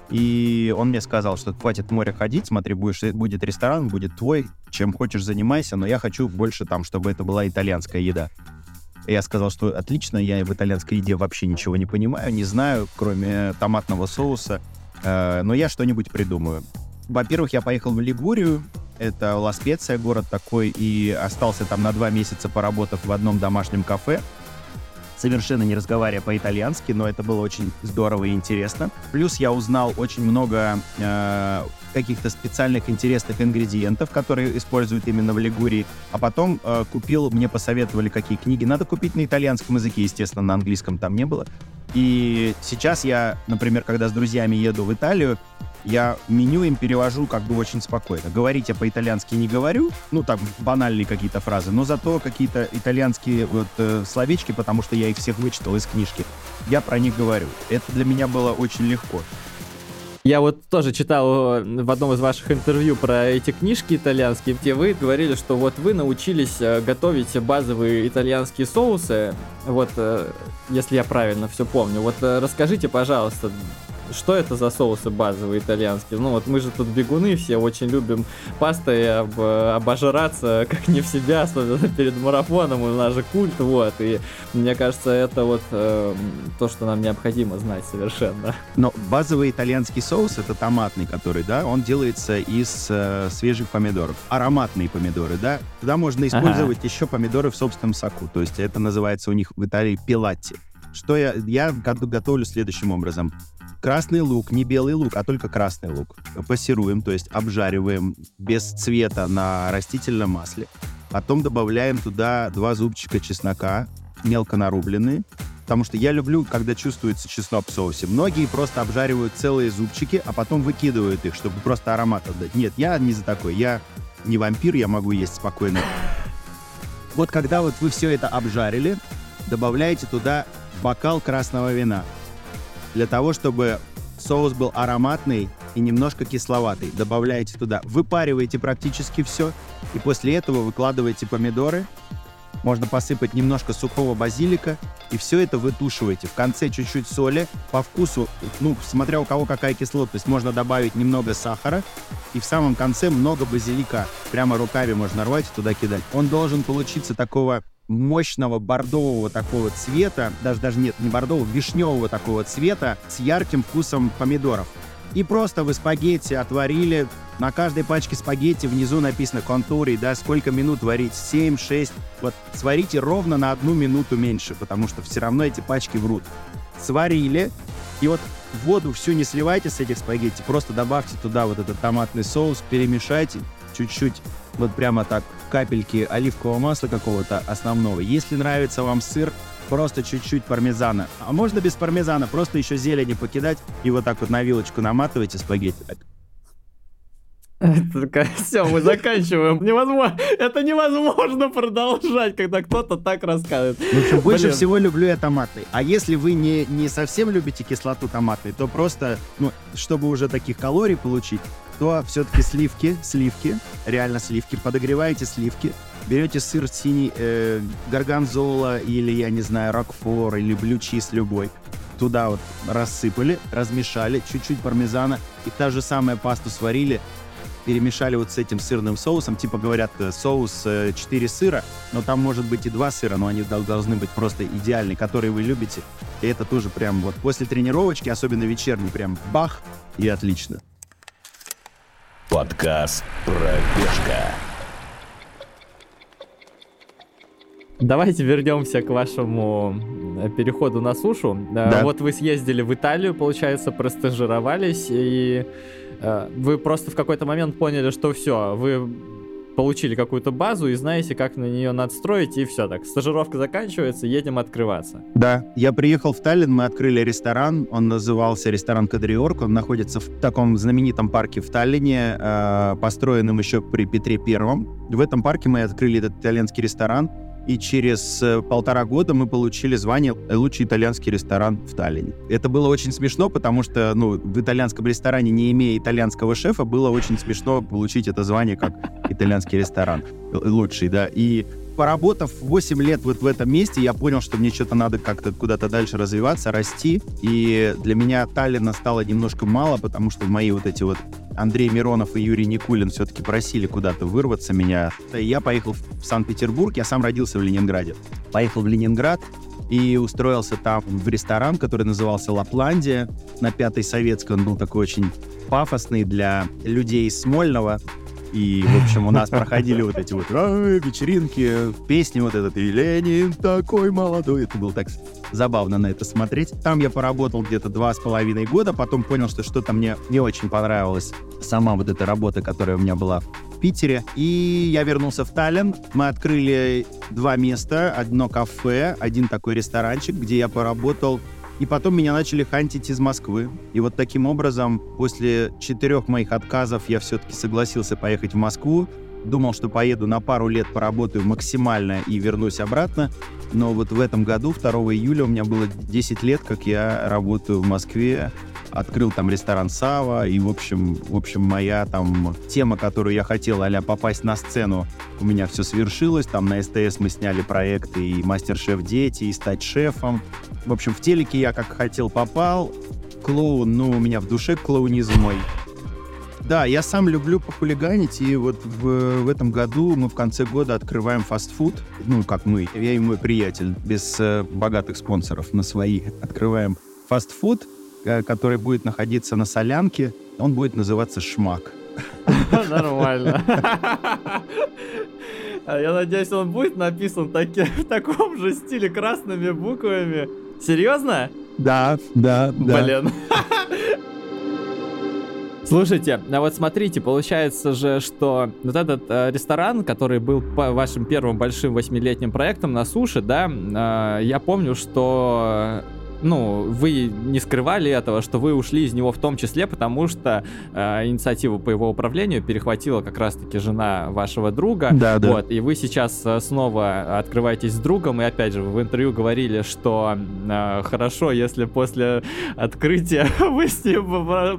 И он мне сказал, что хватит в море ходить, смотри, будешь, будет ресторан, будет твой, чем хочешь занимайся, но я хочу больше там, чтобы это была итальянская еда. И я сказал, что отлично, я в итальянской еде вообще ничего не понимаю, не знаю, кроме томатного соуса, э, но я что-нибудь придумаю. Во-первых, я поехал в Лигурию, это Ла-Специя, город такой, и остался там на два месяца, поработав в одном домашнем кафе совершенно не разговаривая по-итальянски, но это было очень здорово и интересно. Плюс я узнал очень много э, каких-то специальных интересных ингредиентов, которые используют именно в Лигурии. А потом э, купил, мне посоветовали, какие книги надо купить на итальянском языке, естественно, на английском там не было. И сейчас я, например, когда с друзьями еду в Италию, я меню им перевожу как бы очень спокойно. Говорить я по-итальянски не говорю, ну так банальные какие-то фразы, но зато какие-то итальянские вот э, словечки, потому что я их всех вычитал из книжки, я про них говорю. Это для меня было очень легко. Я вот тоже читал э, в одном из ваших интервью про эти книжки итальянские, где вы говорили, что вот вы научились э, готовить базовые итальянские соусы. Вот, э, если я правильно все помню. Вот расскажите, пожалуйста, что это за соусы базовые итальянские? Ну вот мы же тут бегуны все очень любим пастой об, обожраться, как не в себя, особенно перед марафоном, у нас же культ, вот, и мне кажется, это вот э, то, что нам необходимо знать совершенно. Но базовый итальянский соус, это томатный, который, да, он делается из э, свежих помидоров. Ароматные помидоры, да, туда можно использовать ага. еще помидоры в собственном соку, то есть это называется у них в Италии пилатти. Что я, я готовлю следующим образом. Красный лук, не белый лук, а только красный лук. Пассируем, то есть обжариваем без цвета на растительном масле. Потом добавляем туда два зубчика чеснока, мелко нарубленные. Потому что я люблю, когда чувствуется чеснок в соусе. Многие просто обжаривают целые зубчики, а потом выкидывают их, чтобы просто аромат отдать. Нет, я не за такой. Я не вампир, я могу есть спокойно. Вот когда вот вы все это обжарили, добавляете туда бокал красного вина. Для того, чтобы соус был ароматный и немножко кисловатый. Добавляете туда, выпариваете практически все, и после этого выкладываете помидоры, можно посыпать немножко сухого базилика, и все это вытушиваете. В конце чуть-чуть соли, по вкусу, ну, смотря у кого какая кислотность, можно добавить немного сахара, и в самом конце много базилика. Прямо руками можно рвать и туда кидать. Он должен получиться такого мощного бордового такого цвета, даже, даже нет, не бордового, вишневого такого цвета с ярким вкусом помидоров. И просто вы спагетти отварили, на каждой пачке спагетти внизу написано контурий, да, сколько минут варить, 7, 6. Вот сварите ровно на одну минуту меньше, потому что все равно эти пачки врут. Сварили, и вот воду всю не сливайте с этих спагетти, просто добавьте туда вот этот томатный соус, перемешайте чуть-чуть, вот прямо так, капельки оливкового масла какого-то основного. Если нравится вам сыр, просто чуть-чуть пармезана. А можно без пармезана, просто еще зелени покидать и вот так вот на вилочку наматывайте спагетти. Все, мы заканчиваем. Невозможно, это невозможно продолжать, когда кто-то так рассказывает. В общем, больше Блин. всего люблю я томатный. А если вы не, не совсем любите кислоту томатной, то просто, ну, чтобы уже таких калорий получить, то все-таки сливки, сливки, реально сливки, подогреваете сливки, берете сыр синий, э, горгонзола или, я не знаю, рокфор или блючиз любой, туда вот рассыпали, размешали, чуть-чуть пармезана, и та же самая пасту сварили, перемешали вот с этим сырным соусом, типа говорят, э, соус 4 э, сыра, но там может быть и 2 сыра, но они должны быть просто идеальные, которые вы любите. И это тоже прям вот после тренировочки, особенно вечерний, прям бах, и отлично. Подкаст «Пробежка». Давайте вернемся к вашему э, переходу на сушу. Э, да. Вот вы съездили в Италию, получается, простажировались, и э, вы просто в какой-то момент поняли, что все, вы получили какую-то базу и знаете, как на нее надстроить, и все так. Стажировка заканчивается, едем открываться. Да, я приехал в Таллин, мы открыли ресторан, он назывался ресторан Кадриорг, он находится в таком знаменитом парке в Таллине, э, построенном еще при Петре Первом. В этом парке мы открыли этот итальянский ресторан, и через э, полтора года мы получили звание «Лучший итальянский ресторан в Таллине». Это было очень смешно, потому что ну, в итальянском ресторане, не имея итальянского шефа, было очень смешно получить это звание как итальянский ресторан лучший, да. И поработав 8 лет вот в этом месте, я понял, что мне что-то надо как-то куда-то дальше развиваться, расти. И для меня Таллина стало немножко мало, потому что мои вот эти вот Андрей Миронов и Юрий Никулин все-таки просили куда-то вырваться меня. Я поехал в Санкт-Петербург, я сам родился в Ленинграде. Поехал в Ленинград, и устроился там в ресторан, который назывался «Лапландия» на Пятой Советской. Он был такой очень пафосный для людей из Смольного. И, в общем, у нас проходили вот эти вот вечеринки, песни вот этот «И Ленин такой молодой». Это было так забавно на это смотреть. Там я поработал где-то два с половиной года, потом понял, что что-то мне не очень понравилось. Сама вот эта работа, которая у меня была Питере. И я вернулся в Таллин. Мы открыли два места. Одно кафе, один такой ресторанчик, где я поработал и потом меня начали хантить из Москвы. И вот таким образом, после четырех моих отказов, я все-таки согласился поехать в Москву. Думал, что поеду на пару лет, поработаю максимально и вернусь обратно. Но вот в этом году, 2 июля, у меня было 10 лет, как я работаю в Москве. Открыл там ресторан Сава, и, в общем, в общем, моя там тема, которую я хотел, а попасть на сцену, у меня все свершилось. Там на СТС мы сняли проекты и «Мастер-шеф дети», и «Стать шефом». В общем, в телеке я как хотел попал, клоун, ну, у меня в душе клоунизм мой. Да, я сам люблю похулиганить, и вот в, в этом году мы в конце года открываем фастфуд. Ну, как мы, я и мой приятель, без э, богатых спонсоров, на свои. Открываем фастфуд, э, который будет находиться на Солянке. Он будет называться «Шмак». Нормально. А я надеюсь, он будет написан таки, в таком же стиле красными буквами. Серьезно? Да, да, да. Блин. Слушайте, а вот смотрите, получается же, что вот этот э, ресторан, который был по вашим первым большим восьмилетним проектом на суше, да, э, я помню, что ну, вы не скрывали этого, что вы ушли из него в том числе, потому что э, инициативу по его управлению перехватила как раз-таки жена вашего друга. Да, да. Вот, и вы сейчас э, снова открываетесь с другом, и опять же, вы в интервью говорили, что э, хорошо, если после открытия вы с ним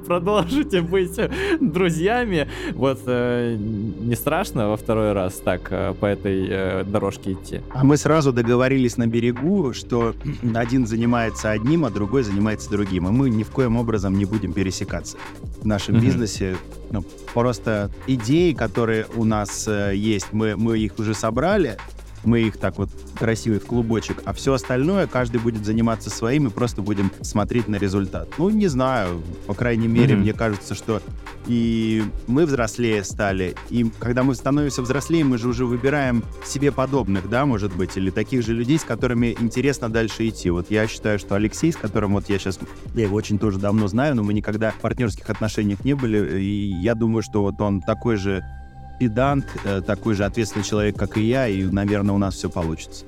продолжите быть друзьями. Вот, э, не страшно во второй раз так э, по этой э, дорожке идти? А мы сразу договорились на берегу, что один занимается одним, а другой занимается другим. И мы ни в коем образом не будем пересекаться в нашем mm-hmm. бизнесе. Ну, просто идеи, которые у нас э, есть, мы, мы их уже собрали, мы их так вот красивый в клубочек, а все остальное каждый будет заниматься своим и просто будем смотреть на результат. Ну, не знаю, по крайней мере, mm-hmm. мне кажется, что и мы взрослее стали, и когда мы становимся взрослее, мы же уже выбираем себе подобных, да, может быть, или таких же людей, с которыми интересно дальше идти. Вот я считаю, что Алексей, с которым вот я сейчас, я его очень тоже давно знаю, но мы никогда в партнерских отношениях не были, и я думаю, что вот он такой же педант, э, такой же ответственный человек, как и я, и, наверное, у нас все получится.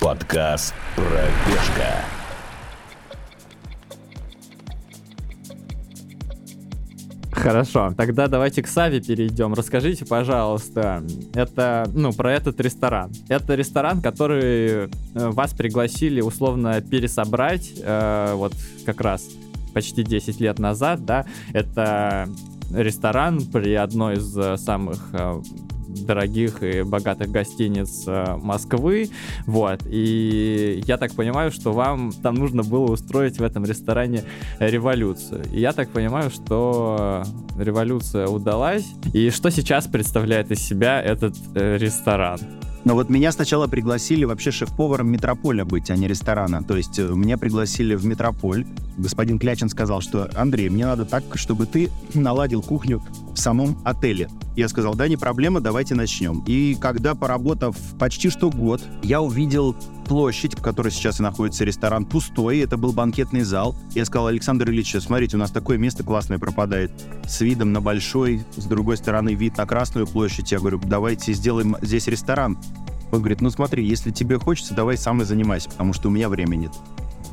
Подкаст «Пробежка». Хорошо, тогда давайте к Саве перейдем. Расскажите, пожалуйста, это, ну, про этот ресторан. Это ресторан, который э, вас пригласили условно пересобрать, э, вот как раз почти 10 лет назад, да, это ресторан при одной из э, самых э, дорогих и богатых гостиниц э, Москвы, вот, и я так понимаю, что вам там нужно было устроить в этом ресторане революцию. И я так понимаю, что революция удалась, и что сейчас представляет из себя этот ресторан? Но вот меня сначала пригласили вообще шеф-поваром Метрополя быть, а не ресторана. То есть э, меня пригласили в Метрополь. Господин Клячин сказал, что Андрей, мне надо так, чтобы ты наладил кухню в самом отеле. Я сказал, да, не проблема, давайте начнем. И когда, поработав почти что год, я увидел площадь, в которой сейчас и находится ресторан, пустой, это был банкетный зал. Я сказал, Александр Ильич, смотрите, у нас такое место классное пропадает, с видом на большой, с другой стороны вид на Красную площадь. Я говорю, давайте сделаем здесь ресторан. Он говорит, ну смотри, если тебе хочется, давай сам и занимайся, потому что у меня времени нет.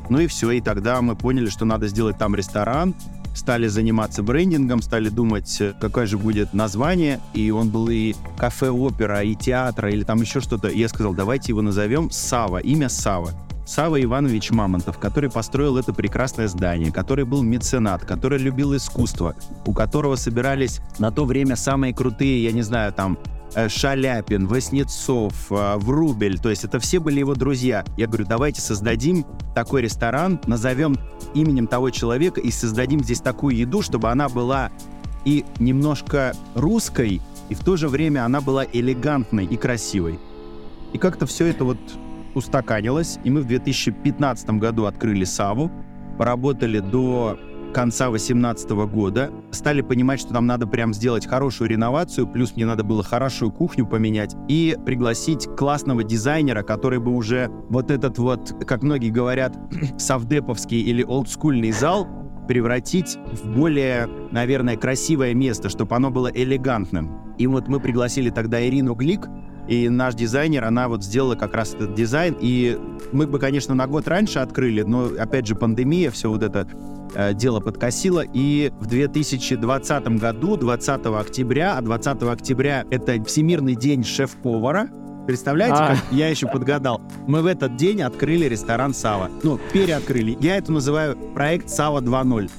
Ну и все, и тогда мы поняли, что надо сделать там ресторан, стали заниматься брендингом, стали думать, э, какое же будет название, и он был и кафе-опера, и театра, или там еще что-то. Я сказал, давайте его назовем Сава, имя Сава. Сава Иванович Мамонтов, который построил это прекрасное здание, который был меценат, который любил искусство, у которого собирались на то время самые крутые, я не знаю, там, Шаляпин, Воснецов, э, Врубель, то есть это все были его друзья. Я говорю, давайте создадим такой ресторан, назовем именем того человека и создадим здесь такую еду, чтобы она была и немножко русской, и в то же время она была элегантной и красивой. И как-то все это вот устаканилось, и мы в 2015 году открыли Саву, поработали до конца 2018 года. Стали понимать, что нам надо прям сделать хорошую реновацию, плюс мне надо было хорошую кухню поменять и пригласить классного дизайнера, который бы уже вот этот вот, как многие говорят, савдеповский или олдскульный зал превратить в более, наверное, красивое место, чтобы оно было элегантным. И вот мы пригласили тогда Ирину Глик, и наш дизайнер, она вот сделала как раз этот дизайн. И мы бы, конечно, на год раньше открыли, но, опять же, пандемия, все вот это э, дело подкосило. И в 2020 году, 20 октября, а 20 октября это Всемирный день шеф-повара, Представляете, а. как я еще подгадал? Мы в этот день открыли ресторан Сава. Ну, переоткрыли. Я это называю проект Сава 2.0.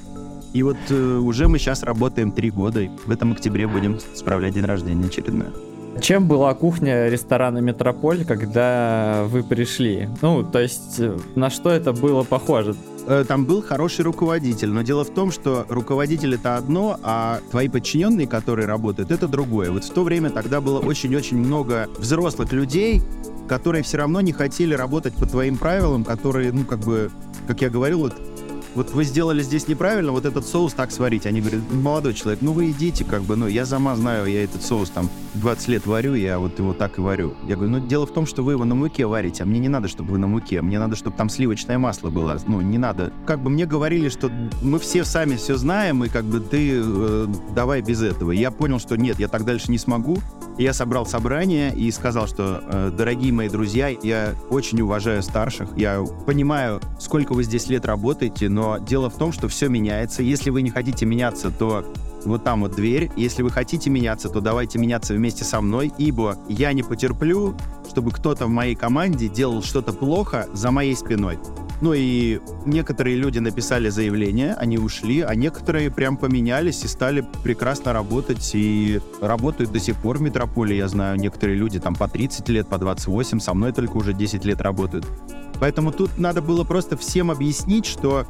И вот э, уже мы сейчас работаем три года, и в этом октябре будем справлять день рождения очередной. Чем была кухня ресторана «Метрополь», когда вы пришли? Ну, то есть, э, на что это было похоже? Э, там был хороший руководитель, но дело в том, что руководитель это одно, а твои подчиненные, которые работают, это другое. Вот в то время тогда было очень-очень много взрослых людей, которые все равно не хотели работать по твоим правилам, которые, ну, как бы, как я говорил, вот вот вы сделали здесь неправильно, вот этот соус так сварить. Они говорят, молодой человек, ну вы идите, как бы, ну я сама знаю, я этот соус там 20 лет варю, я вот его так и варю. Я говорю, ну дело в том, что вы его на муке варите, а мне не надо, чтобы вы на муке, мне надо, чтобы там сливочное масло было. Ну, не надо. Как бы мне говорили, что мы все сами все знаем, и как бы ты э, давай без этого. Я понял, что нет, я так дальше не смогу. Я собрал собрание и сказал, что, э, дорогие мои друзья, я очень уважаю старших, я понимаю, сколько вы здесь лет работаете, но дело в том, что все меняется. Если вы не хотите меняться, то вот там вот дверь. Если вы хотите меняться, то давайте меняться вместе со мной, ибо я не потерплю, чтобы кто-то в моей команде делал что-то плохо за моей спиной. Ну и некоторые люди написали заявление, они ушли, а некоторые прям поменялись и стали прекрасно работать и работают до сих пор в метрополе. Я знаю, некоторые люди там по 30 лет, по 28, со мной только уже 10 лет работают. Поэтому тут надо было просто всем объяснить, что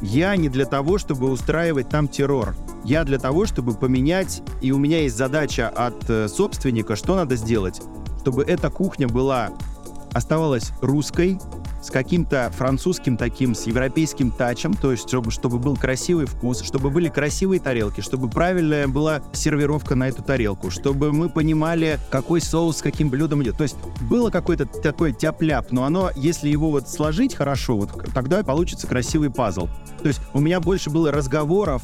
я не для того, чтобы устраивать там террор. Я для того, чтобы поменять, и у меня есть задача от э, собственника, что надо сделать, чтобы эта кухня была оставалась русской, с каким-то французским таким, с европейским тачем, то есть чтобы, чтобы был красивый вкус, чтобы были красивые тарелки, чтобы правильная была сервировка на эту тарелку, чтобы мы понимали, какой соус с каким блюдом идет. То есть было какой-то такой тяп-ляп, но оно, если его вот сложить хорошо, вот тогда получится красивый пазл. То есть у меня больше было разговоров,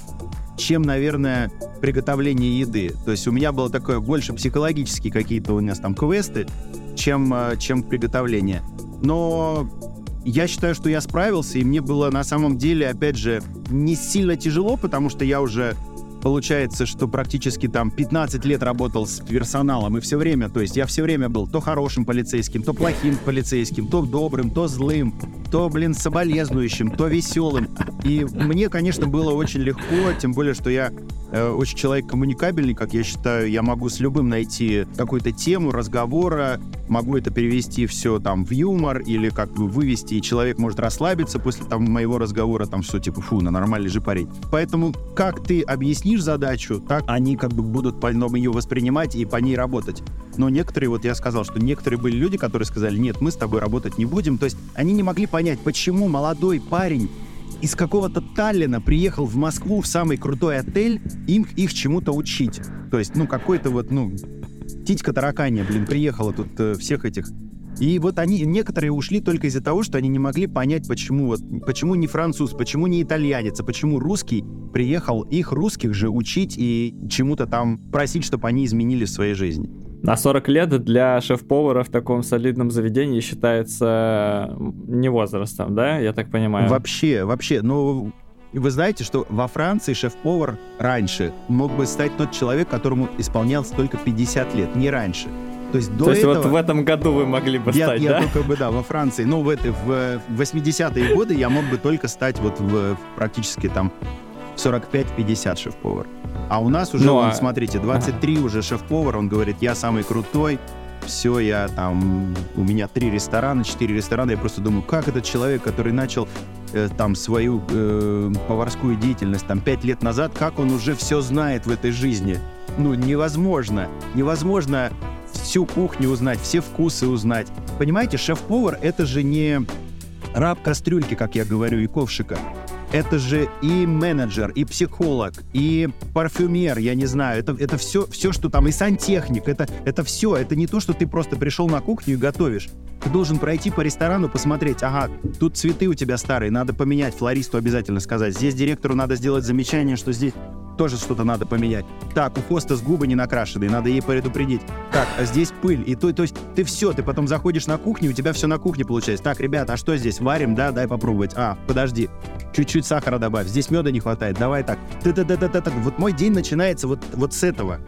чем, наверное, приготовление еды. То есть у меня было такое больше психологические какие-то у нас там квесты, чем, э, чем приготовление. Но я считаю, что я справился, и мне было на самом деле, опять же, не сильно тяжело, потому что я уже получается, что практически там 15 лет работал с персоналом, и все время, то есть я все время был то хорошим полицейским, то плохим полицейским, то добрым, то злым, то, блин, соболезнующим, то веселым. И мне, конечно, было очень легко, тем более, что я очень человек коммуникабельный, как я считаю, я могу с любым найти какую-то тему разговора, могу это перевести все там в юмор или как бы вывести, и человек может расслабиться после там моего разговора, там все типа, фу, на нормальный же парень. Поэтому как ты объяснишь задачу, так они как бы будут по новому ее воспринимать и по ней работать. Но некоторые, вот я сказал, что некоторые были люди, которые сказали, нет, мы с тобой работать не будем. То есть они не могли понять, почему молодой парень из какого-то Таллина приехал в Москву в самый крутой отель, им их чему-то учить. То есть, ну, какой-то вот, ну, птичка тараканья, блин, приехала тут э, всех этих. И вот они, некоторые ушли только из-за того, что они не могли понять, почему вот, почему не француз, почему не итальянец, а почему русский приехал их русских же учить и чему-то там просить, чтобы они изменили в своей жизни. На 40 лет для шеф-повара в таком солидном заведении считается не возрастом, да, я так понимаю? Вообще, вообще, ну, вы знаете, что во Франции шеф-повар раньше мог бы стать тот человек, которому исполнялось только 50 лет, не раньше. То есть до То есть этого... вот в этом году вы могли бы я, стать, я да? Я только бы, да, во Франции. Ну, в, это, в 80-е годы я мог бы только стать вот в, практически там 45-50 шеф-повар. А у нас уже, ну, он, а... смотрите, 23 уже шеф-повар, он говорит, я самый крутой, все, я там, у меня три ресторана, четыре ресторана, я просто думаю, как этот человек, который начал э, там свою э, поварскую деятельность там пять лет назад, как он уже все знает в этой жизни? Ну, невозможно. Невозможно всю кухню узнать, все вкусы узнать. Понимаете, шеф-повар — это же не раб кастрюльки, как я говорю, и ковшика это же и менеджер, и психолог, и парфюмер, я не знаю, это, это все, все, что там, и сантехник, это, это все, это не то, что ты просто пришел на кухню и готовишь. Ты должен пройти по ресторану, посмотреть, ага, тут цветы у тебя старые, надо поменять, флористу обязательно сказать. Здесь директору надо сделать замечание, что здесь тоже что-то надо поменять. Так, у Хоста с губы не накрашенные, надо ей предупредить. Так, а здесь пыль. И то, то есть ты все, ты потом заходишь на кухню, у тебя все на кухне получается. Так, ребята, а что здесь? Варим, да? Дай попробовать. А, подожди. Чуть-чуть сахара добавь. Здесь меда не хватает. Давай так. -ты -ты -ты -ты -ты. Вот мой день начинается вот, вот с этого.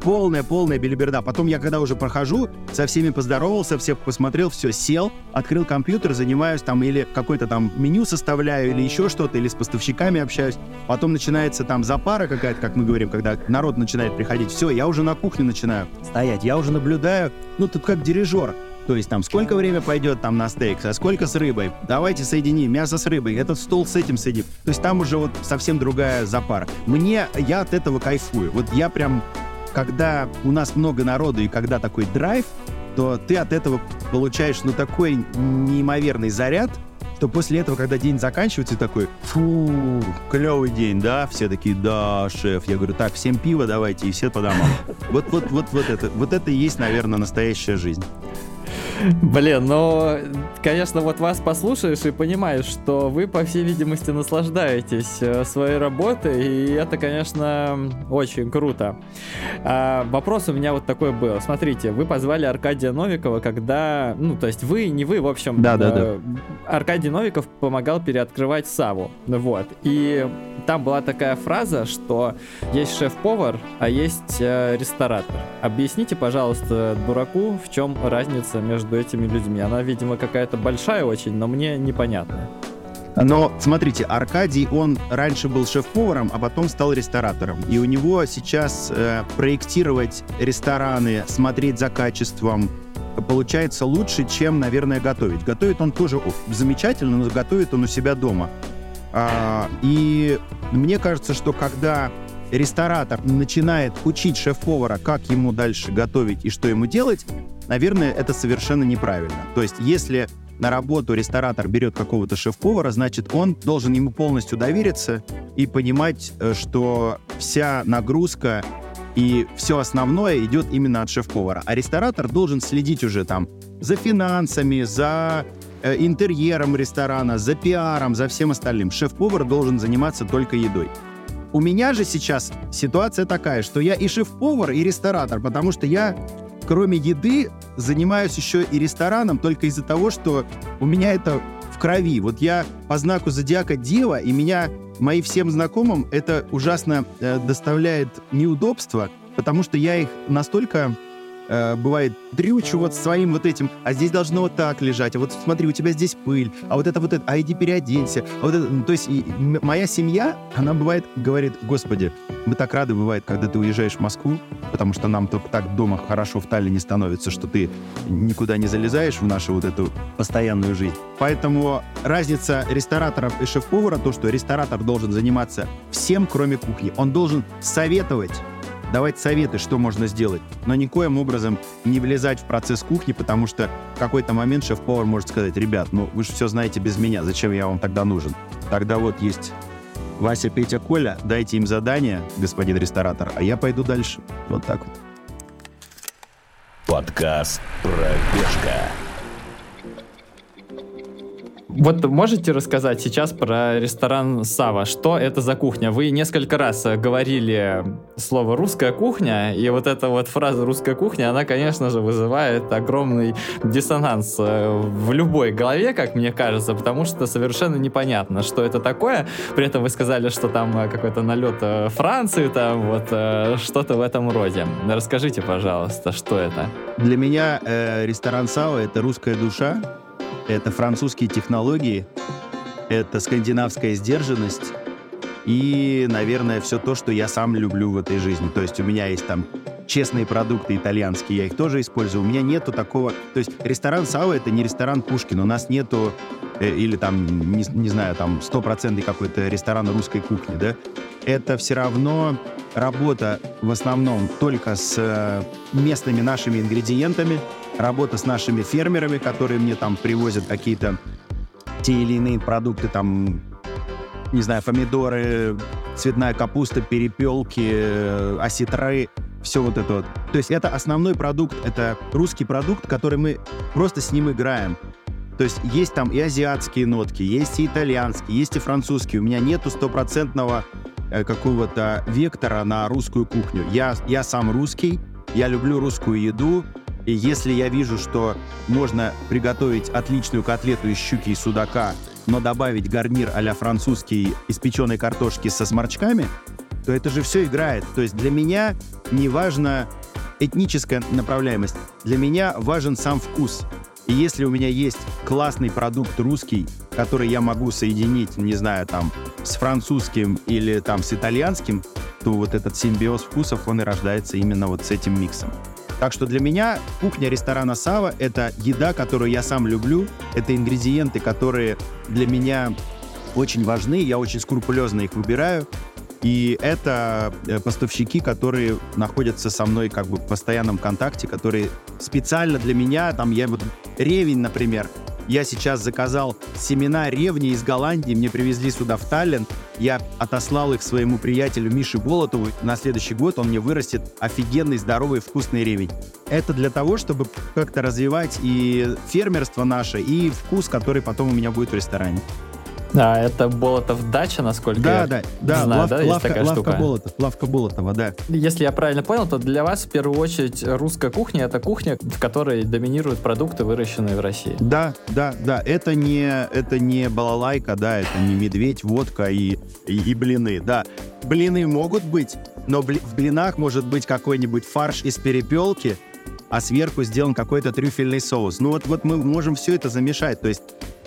Полная-полная белиберда. Потом я, когда уже прохожу, со всеми поздоровался, всех посмотрел, все, сел, открыл компьютер, занимаюсь там или какое-то там меню составляю, или еще что-то, или с поставщиками общаюсь. Потом начинается там запара какая-то, как мы говорим, когда народ начинает приходить. Все, я уже на кухне начинаю стоять, я уже наблюдаю, ну, тут как дирижер. То есть там сколько время пойдет там на стейк, а сколько с рыбой. Давайте соединим мясо с рыбой, этот стол с этим соединим. То есть там уже вот совсем другая запара. Мне, я от этого кайфую. Вот я прям, когда у нас много народу и когда такой драйв, то ты от этого получаешь, ну, такой неимоверный заряд, что после этого, когда день заканчивается, ты такой, фу, клевый день, да? Все такие, да, шеф. Я говорю, так, всем пиво давайте и все по домам. Вот, вот, вот, вот это, вот это и есть, наверное, настоящая жизнь. Блин, ну, конечно, вот вас послушаешь и понимаешь, что вы, по всей видимости, наслаждаетесь э, своей работой, и это, конечно, очень круто. А, вопрос у меня вот такой был. Смотрите, вы позвали Аркадия Новикова, когда, ну, то есть вы, не вы, в общем, да, да, да. Аркадий Новиков помогал переоткрывать Саву, вот, и там была такая фраза, что есть шеф-повар, а есть э, ресторатор. Объясните, пожалуйста, дураку, в чем разница между этими людьми. Она, видимо, какая-то большая очень, но мне непонятная. Но смотрите, Аркадий, он раньше был шеф-поваром, а потом стал ресторатором. И у него сейчас э, проектировать рестораны, смотреть за качеством, получается лучше, чем, наверное, готовить. Готовит он тоже замечательно, но готовит он у себя дома. А, и мне кажется, что когда ресторатор начинает учить шеф-повара, как ему дальше готовить и что ему делать, наверное, это совершенно неправильно. То есть, если на работу ресторатор берет какого-то шеф-повара, значит, он должен ему полностью довериться и понимать, э, что вся нагрузка и все основное идет именно от шеф-повара. А ресторатор должен следить уже там за финансами, за э, интерьером ресторана, за пиаром, за всем остальным. Шеф-повар должен заниматься только едой. У меня же сейчас ситуация такая, что я и шеф-повар, и ресторатор, потому что я, кроме еды, занимаюсь еще и рестораном только из-за того, что у меня это в крови. Вот я по знаку зодиака Дева, и меня, мои всем знакомым, это ужасно э, доставляет неудобства, потому что я их настолько э, бывает, дрючу вот своим вот этим, а здесь должно вот так лежать, а вот смотри, у тебя здесь пыль, а вот это вот это, а иди переоденься. А вот это, ну, то есть и, моя семья, она бывает, говорит, господи, мы так рады бывает, когда ты уезжаешь в Москву, потому что нам только так дома хорошо в Таллине становится, что ты никуда не залезаешь в нашу вот эту постоянную жизнь. Поэтому разница рестораторов и шеф-повара то, что ресторатор должен заниматься всем, кроме кухни. Он должен советовать давать советы, что можно сделать, но никоим образом не влезать в процесс кухни, потому что в какой-то момент шеф-повар может сказать, ребят, ну вы же все знаете без меня, зачем я вам тогда нужен? Тогда вот есть Вася, Петя, Коля, дайте им задание, господин ресторатор, а я пойду дальше. Вот так вот. Подкаст «Пробежка». Вот можете рассказать сейчас про ресторан Сава? Что это за кухня? Вы несколько раз э, говорили слово «русская кухня», и вот эта вот фраза «русская кухня», она, конечно же, вызывает огромный диссонанс э, в любой голове, как мне кажется, потому что совершенно непонятно, что это такое. При этом вы сказали, что там э, какой-то налет Франции, там вот что-то в этом роде. Расскажите, пожалуйста, что это? Для меня э, ресторан Сава — это русская душа, это французские технологии, это скандинавская сдержанность и, наверное, все то, что я сам люблю в этой жизни. То есть у меня есть там честные продукты итальянские, я их тоже использую. У меня нету такого... То есть ресторан Сава — это не ресторан Пушкин. У нас нету э, или там, не, не знаю, там стопроцентный какой-то ресторан русской кухни, да? Это все равно работа в основном только с э, местными нашими ингредиентами, работа с нашими фермерами, которые мне там привозят какие-то те или иные продукты, там, не знаю, помидоры, цветная капуста, перепелки, э, осетры, все вот это вот. То есть это основной продукт, это русский продукт, который мы просто с ним играем. То есть есть там и азиатские нотки, есть и итальянские, есть и французские. У меня нету стопроцентного э, какого-то вектора на русскую кухню. Я, я сам русский, я люблю русскую еду, и если я вижу, что можно приготовить отличную котлету из щуки и судака, но добавить гарнир а-ля французский из печеной картошки со сморчками, то то это же все играет. То есть для меня не важно этническая направляемость. Для меня важен сам вкус. И если у меня есть классный продукт русский, который я могу соединить, не знаю, там, с французским или там с итальянским, то вот этот симбиоз вкусов, он и рождается именно вот с этим миксом. Так что для меня кухня ресторана Сава — это еда, которую я сам люблю, это ингредиенты, которые для меня очень важны, я очень скрупулезно их выбираю, и это э, поставщики, которые находятся со мной как бы в постоянном контакте, которые специально для меня, там я вот ревень, например, я сейчас заказал семена ревни из Голландии, мне привезли сюда в Таллин. Я отослал их своему приятелю Мише Болотову. На следующий год он мне вырастет офигенный, здоровый, вкусный ревень. Это для того, чтобы как-то развивать и фермерство наше, и вкус, который потом у меня будет в ресторане. А, это Болотов дача, насколько да, я да, да, знаю, лав, да, лавка, есть такая лавка штука. Болотов, лавка Болотова, да. Если я правильно понял, то для вас в первую очередь русская кухня это кухня, в которой доминируют продукты, выращенные в России. Да, да, да. Это не, это не балалайка, да, это не медведь, водка и, и, и блины, да. Блины могут быть, но бли- в блинах может быть какой-нибудь фарш из перепелки, а сверху сделан какой-то трюфельный соус. Ну вот, вот мы можем все это замешать. То есть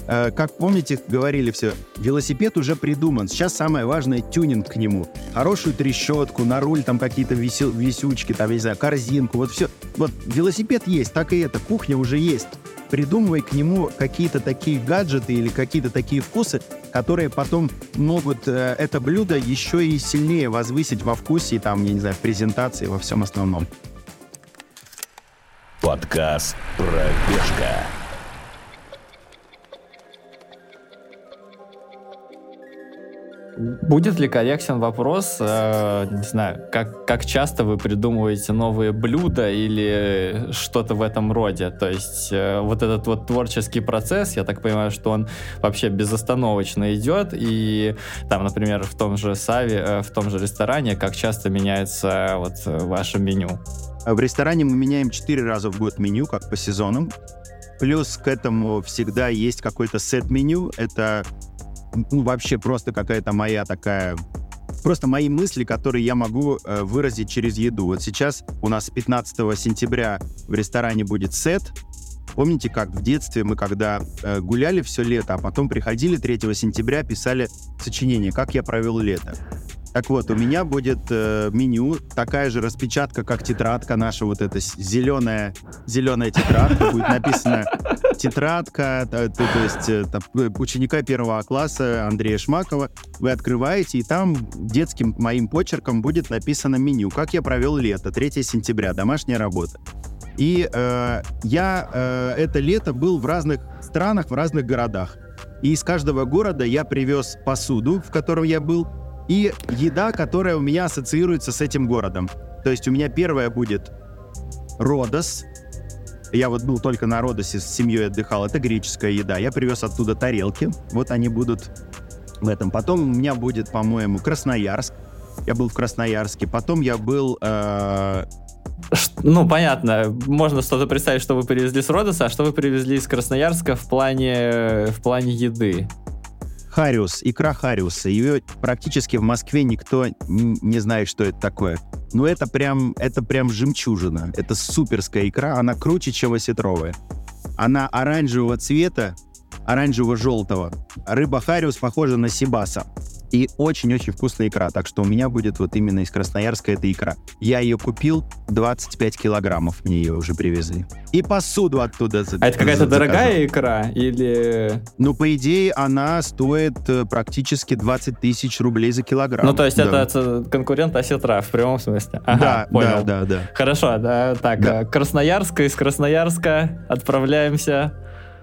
как помните, говорили все, велосипед уже придуман. Сейчас самое важное — тюнинг к нему. Хорошую трещотку, на руль там какие-то висю, висючки, там, я не знаю, корзинку. Вот все. Вот велосипед есть, так и это. Кухня уже есть. Придумывай к нему какие-то такие гаджеты или какие-то такие вкусы, которые потом могут э, это блюдо еще и сильнее возвысить во вкусе, и там, я не знаю, в презентации, во всем основном. Подкаст «Пробежка». Будет ли корректен вопрос, э, не знаю, как, как часто вы придумываете новые блюда или что-то в этом роде? То есть э, вот этот вот творческий процесс, я так понимаю, что он вообще безостановочно идет, и там, например, в том же Саве, э, в том же ресторане, как часто меняется вот э, ваше меню? В ресторане мы меняем 4 раза в год меню, как по сезонам. Плюс к этому всегда есть какой-то сет-меню. Это ну, вообще просто какая-то моя такая... Просто мои мысли, которые я могу э, выразить через еду. Вот сейчас у нас 15 сентября в ресторане будет сет. Помните, как в детстве мы когда э, гуляли все лето, а потом приходили 3 сентября, писали сочинение «Как я провел лето». Так вот, у меня будет э, меню, такая же распечатка, как тетрадка наша, вот эта зеленая, зеленая тетрадка, будет написано тетрадка, то, то, есть э, там, ученика первого класса Андрея Шмакова. Вы открываете, и там детским моим почерком будет написано меню, как я провел лето, 3 сентября, домашняя работа. И э, я э, это лето был в разных странах, в разных городах. И из каждого города я привез посуду, в котором я был, и еда, которая у меня ассоциируется с этим городом. То есть у меня первая будет Родос. Я вот был только на Родосе с семьей отдыхал. Это греческая еда. Я привез оттуда тарелки. Вот они будут в этом. Потом у меня будет, по-моему, Красноярск. Я был в Красноярске. Потом я был... Э... Ну, понятно. Можно что-то представить, что вы привезли с Родоса, а что вы привезли из Красноярска в плане, в плане еды. Хариус, икра Хариуса. Ее практически в Москве никто не знает, что это такое. Но это прям, это прям жемчужина. Это суперская икра, она круче, чем осетровая. Она оранжевого цвета, оранжево-желтого. Рыба Хариус похожа на сибаса. И очень-очень вкусная икра. Так что у меня будет вот именно из Красноярска эта икра. Я ее купил, 25 килограммов мне ее уже привезли. И посуду оттуда А это какая-то дорогая икра? Или... Ну, по идее, она стоит э, практически 20 тысяч рублей за килограмм. Ну, то есть да. это конкурент осетра в прямом смысле? Ага, да, понял. да, да, да. Хорошо, да, так, да. Красноярска, из Красноярска отправляемся.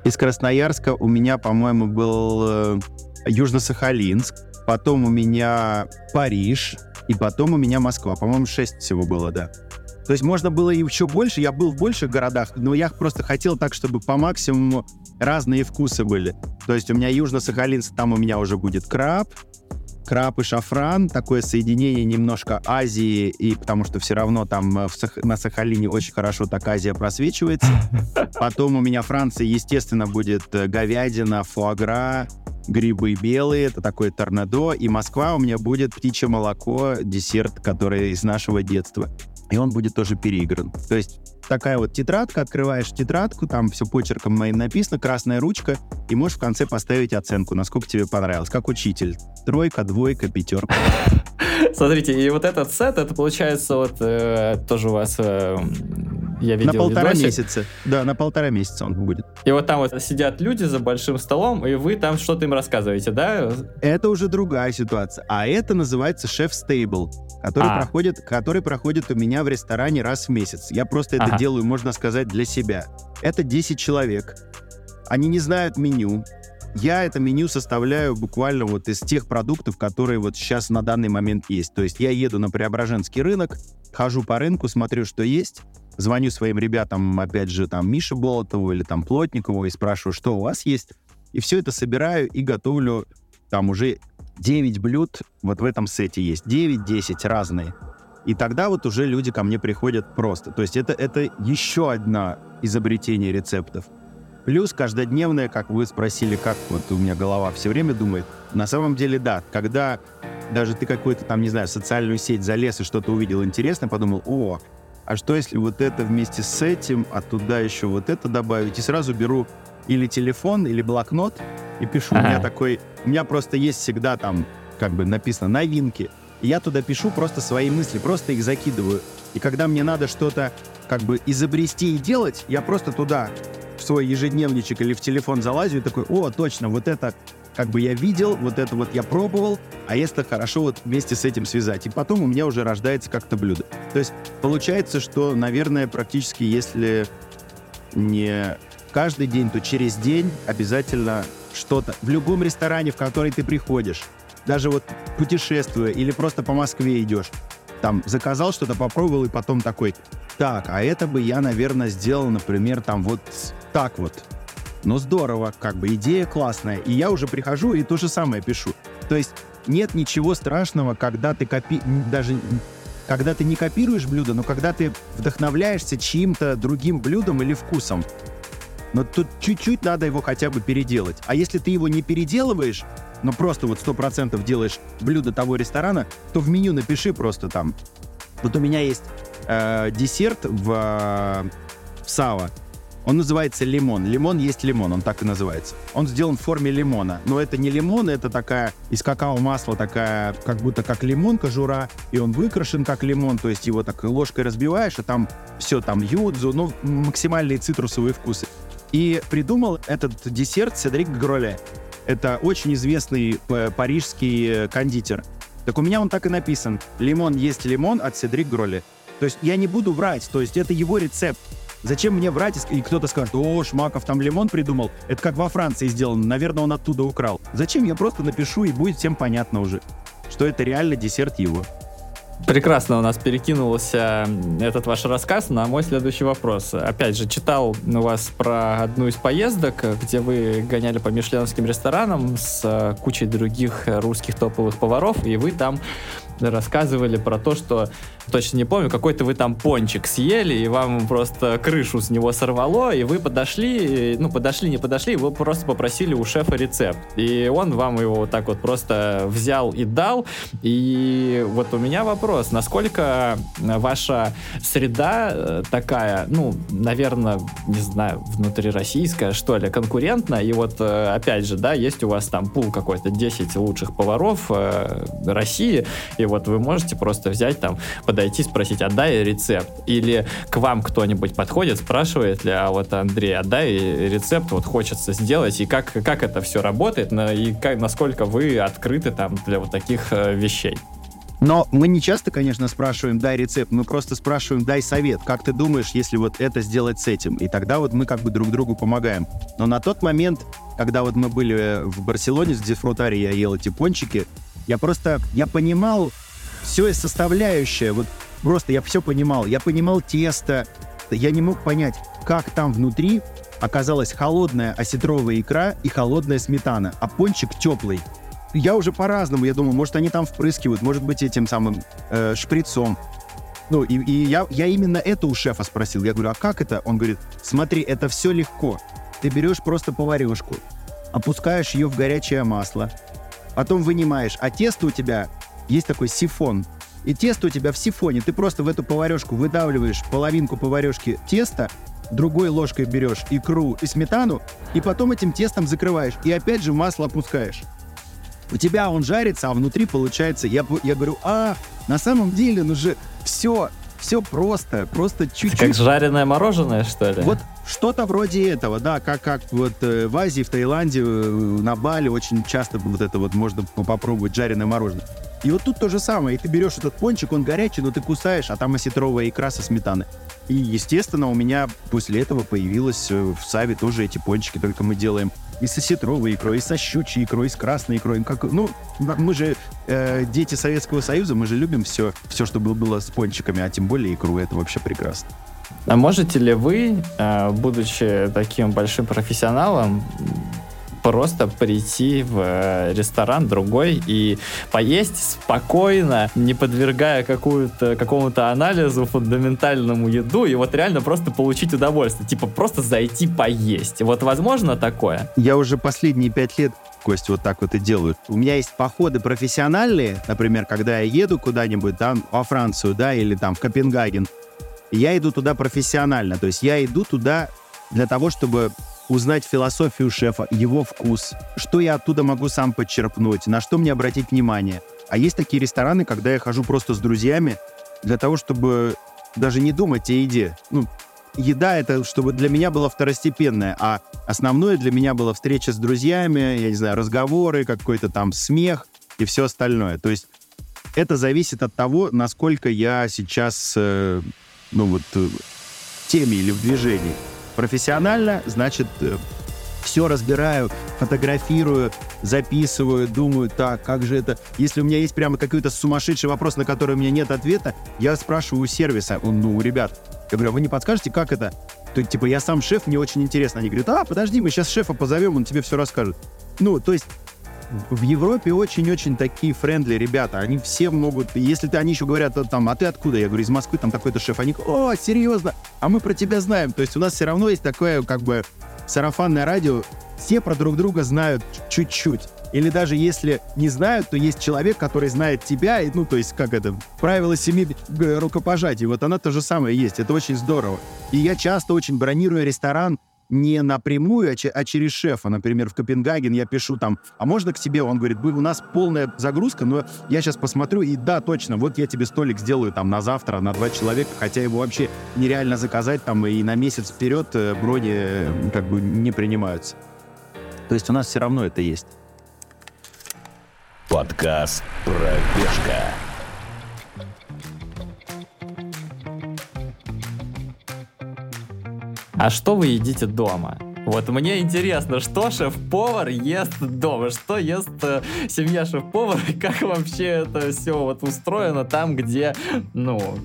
Из Красноярска у меня, по-моему, был э, Южно-Сахалинск потом у меня Париж, и потом у меня Москва. По-моему, 6 всего было, да. То есть можно было еще больше, я был в больших городах, но я просто хотел так, чтобы по максимуму разные вкусы были. То есть у меня Южно-Сахалинск, там у меня уже будет краб, краб и шафран, такое соединение немножко Азии, и потому что все равно там в Сах... на Сахалине очень хорошо так Азия просвечивается. Потом у меня Франция, естественно, будет говядина, фуагра, грибы белые, это такое торнадо, и Москва у меня будет птичье молоко, десерт, который из нашего детства. И он будет тоже переигран. То есть такая вот тетрадка, открываешь тетрадку, там все почерком моим написано, красная ручка, и можешь в конце поставить оценку, насколько тебе понравилось, как учитель. Тройка, двойка, пятерка. Смотрите, и вот этот сет, это получается вот э, тоже у вас э, я видел на полтора видосик. месяца. Да, на полтора месяца он будет. И вот там вот сидят люди за большим столом, и вы там что-то им рассказываете, да? Это уже другая ситуация. А это называется шеф-стейбл, который, А. проходит, который проходит у меня в ресторане раз в месяц. Я просто это Ага. делаю, можно сказать, для себя. Это 10 человек. Они не знают меню. Я это меню составляю буквально вот из тех продуктов, которые вот сейчас на данный момент есть. То есть я еду на Преображенский рынок, хожу по рынку, смотрю, что есть, звоню своим ребятам, опять же, там, Мише Болотову или там Плотникову и спрашиваю, что у вас есть. И все это собираю и готовлю там уже 9 блюд вот в этом сете есть. 9-10 разные. И тогда вот уже люди ко мне приходят просто. То есть это, это еще одно изобретение рецептов. Плюс каждодневное, как вы спросили, как вот у меня голова все время думает. На самом деле, да, когда даже ты какую-то там, не знаю, социальную сеть залез и что-то увидел интересное, подумал, о, а что если вот это вместе с этим, а туда еще вот это добавить? И сразу беру или телефон, или блокнот и пишу. У меня Ага. такой, у меня просто есть всегда там, как бы написано, новинки. И я туда пишу просто свои мысли, просто их закидываю. И когда мне надо что-то как бы изобрести и делать, я просто туда в свой ежедневничек или в телефон залазю и такой, о, точно, вот это как бы я видел, вот это вот я пробовал, а если хорошо вот вместе с этим связать. И потом у меня уже рождается как-то блюдо. То есть получается, что, наверное, практически если не каждый день, то через день обязательно что-то. В любом ресторане, в который ты приходишь, даже вот путешествуя или просто по Москве идешь, там заказал что-то, попробовал и потом такой, так, а это бы я, наверное, сделал, например, там вот так вот. Ну здорово, как бы идея классная. И я уже прихожу и то же самое пишу. То есть нет ничего страшного, когда ты копи... даже когда ты не копируешь блюдо, но когда ты вдохновляешься чьим-то другим блюдом или вкусом. Но тут чуть-чуть надо его хотя бы переделать. А если ты его не переделываешь, но просто вот 100% делаешь блюдо того ресторана, то в меню напиши просто там. Вот у меня есть э, десерт в, э, в сао. Он называется лимон. Лимон есть лимон, он так и называется. Он сделан в форме лимона. Но это не лимон, это такая из какао-масла такая, как будто как лимон, кожура. И он выкрашен как лимон, то есть его так ложкой разбиваешь, а там все, там юдзу, ну, максимальные цитрусовые вкусы. И придумал этот десерт Седрик Гроле. Это очень известный э, парижский э, кондитер. Так у меня он так и написан. Лимон есть лимон от Седрик Гроле. То есть я не буду врать, то есть это его рецепт. Зачем мне врать, и кто-то скажет, о, Шмаков там лимон придумал, это как во Франции сделано, наверное, он оттуда украл. Зачем я просто напишу, и будет всем понятно уже, что это реально десерт его. Прекрасно у нас перекинулся этот ваш рассказ на мой следующий вопрос. Опять же, читал у вас про одну из поездок, где вы гоняли по мишленовским ресторанам с э, кучей других русских топовых поваров, и вы там рассказывали про то, что, точно не помню, какой-то вы там пончик съели, и вам просто крышу с него сорвало, и вы подошли, ну, подошли, не подошли, вы просто попросили у шефа рецепт. И он вам его вот так вот просто взял и дал. И вот у меня вопрос, насколько ваша среда э, такая, ну, наверное, не знаю, внутрироссийская, что ли, конкурентная, и вот, э, опять же, да, есть у вас там пул какой-то 10 лучших поваров э, России, и вот вы можете просто взять там, подойти, спросить, отдай рецепт. Или к вам кто-нибудь подходит, спрашивает ли, а вот Андрей, отдай рецепт, вот хочется сделать, и как, как это все работает, на- и как, насколько вы открыты там для вот таких э, вещей. Но мы не часто, конечно, спрашиваем, дай рецепт, мы просто спрашиваем, дай совет, как ты думаешь, если вот это сделать с этим? И тогда вот мы как бы друг другу помогаем. Но на тот момент, когда вот мы были в Барселоне с Дефрутари, я ел эти пончики, я просто, я понимал все составляющее, вот просто я все понимал. Я понимал тесто, я не мог понять, как там внутри оказалась холодная осетровая икра и холодная сметана, а пончик теплый я уже по-разному, я думаю, может, они там впрыскивают, может быть, этим самым э, шприцом. Ну, и, и я, я именно это у шефа спросил. Я говорю, а как это? Он говорит, смотри, это все легко. Ты берешь просто поварешку, опускаешь ее в горячее масло, потом вынимаешь, а тесто у тебя есть такой сифон, и тесто у тебя в сифоне, ты просто в эту поварешку выдавливаешь половинку поварешки теста, другой ложкой берешь икру и сметану, и потом этим тестом закрываешь, и опять же масло опускаешь. У тебя он жарится, а внутри получается, я, я говорю, а, на самом деле, ну же, все, все просто, просто чуть-чуть. Как жареное мороженое, что ли? Вот что-то вроде этого, да, как, как вот э, в Азии, в Таиланде, э, на Бали очень часто вот это вот можно попробовать жареное мороженое. И вот тут то же самое. И ты берешь этот пончик, он горячий, но ты кусаешь, а там осетровая икра со сметаны. И, естественно, у меня после этого появилось э, в Саве тоже эти пончики, только мы делаем и с осетровой икрой, и со щучьей икрой, и с красной икрой. Как, ну, мы же э, дети Советского Союза, мы же любим все, все, что было, было с пончиками, а тем более икру. Это вообще прекрасно. А можете ли вы, э, будучи таким большим профессионалом, просто прийти в э, ресторан другой и поесть спокойно, не подвергая какую-то, какому-то анализу фундаментальному еду, и вот реально просто получить удовольствие. Типа просто зайти поесть. Вот возможно такое? Я уже последние пять лет Кость, вот так вот и делают. У меня есть походы профессиональные, например, когда я еду куда-нибудь там во Францию, да, или там в Копенгаген, я иду туда профессионально, то есть я иду туда для того, чтобы узнать философию шефа, его вкус, что я оттуда могу сам подчерпнуть, на что мне обратить внимание. А есть такие рестораны, когда я хожу просто с друзьями для того, чтобы даже не думать о еде. Ну, еда это, чтобы для меня было второстепенное, а основное для меня была встреча с друзьями, я не знаю, разговоры, какой-то там смех и все остальное. То есть это зависит от того, насколько я сейчас, э, ну вот, э, в теме или в движении профессионально, значит, э, все разбираю, фотографирую, записываю, думаю, так, как же это... Если у меня есть прямо какой-то сумасшедший вопрос, на который у меня нет ответа, я спрашиваю у сервиса, ну, ребят, я говорю, а вы не подскажете, как это? То, типа, я сам шеф, мне очень интересно. Они говорят, а, подожди, мы сейчас шефа позовем, он тебе все расскажет. Ну, то есть в Европе очень-очень такие френдли ребята. Они все могут... Если ты, они еще говорят, там, а ты откуда? Я говорю, из Москвы, там такой-то шеф. Они о, серьезно? А мы про тебя знаем. То есть у нас все равно есть такое, как бы, сарафанное радио. Все про друг друга знают чуть-чуть. Или даже если не знают, то есть человек, который знает тебя, и, ну, то есть, как это, правило семи рукопожатий. Вот она то же самое есть. Это очень здорово. И я часто очень бронирую ресторан не напрямую, а, а через шефа. Например, в Копенгаген я пишу там, а можно к тебе? Он говорит, у нас полная загрузка, но я сейчас посмотрю, и да, точно, вот я тебе столик сделаю там на завтра, на два человека, хотя его вообще нереально заказать там и на месяц вперед э, брони э, как бы не принимаются. То есть у нас все равно это есть. Подкаст «Пробежка». А что вы едите дома? Вот мне интересно, что шеф-повар ест дома, что ест э, семья шеф-повара, и как вообще это все вот устроено там, где, ну,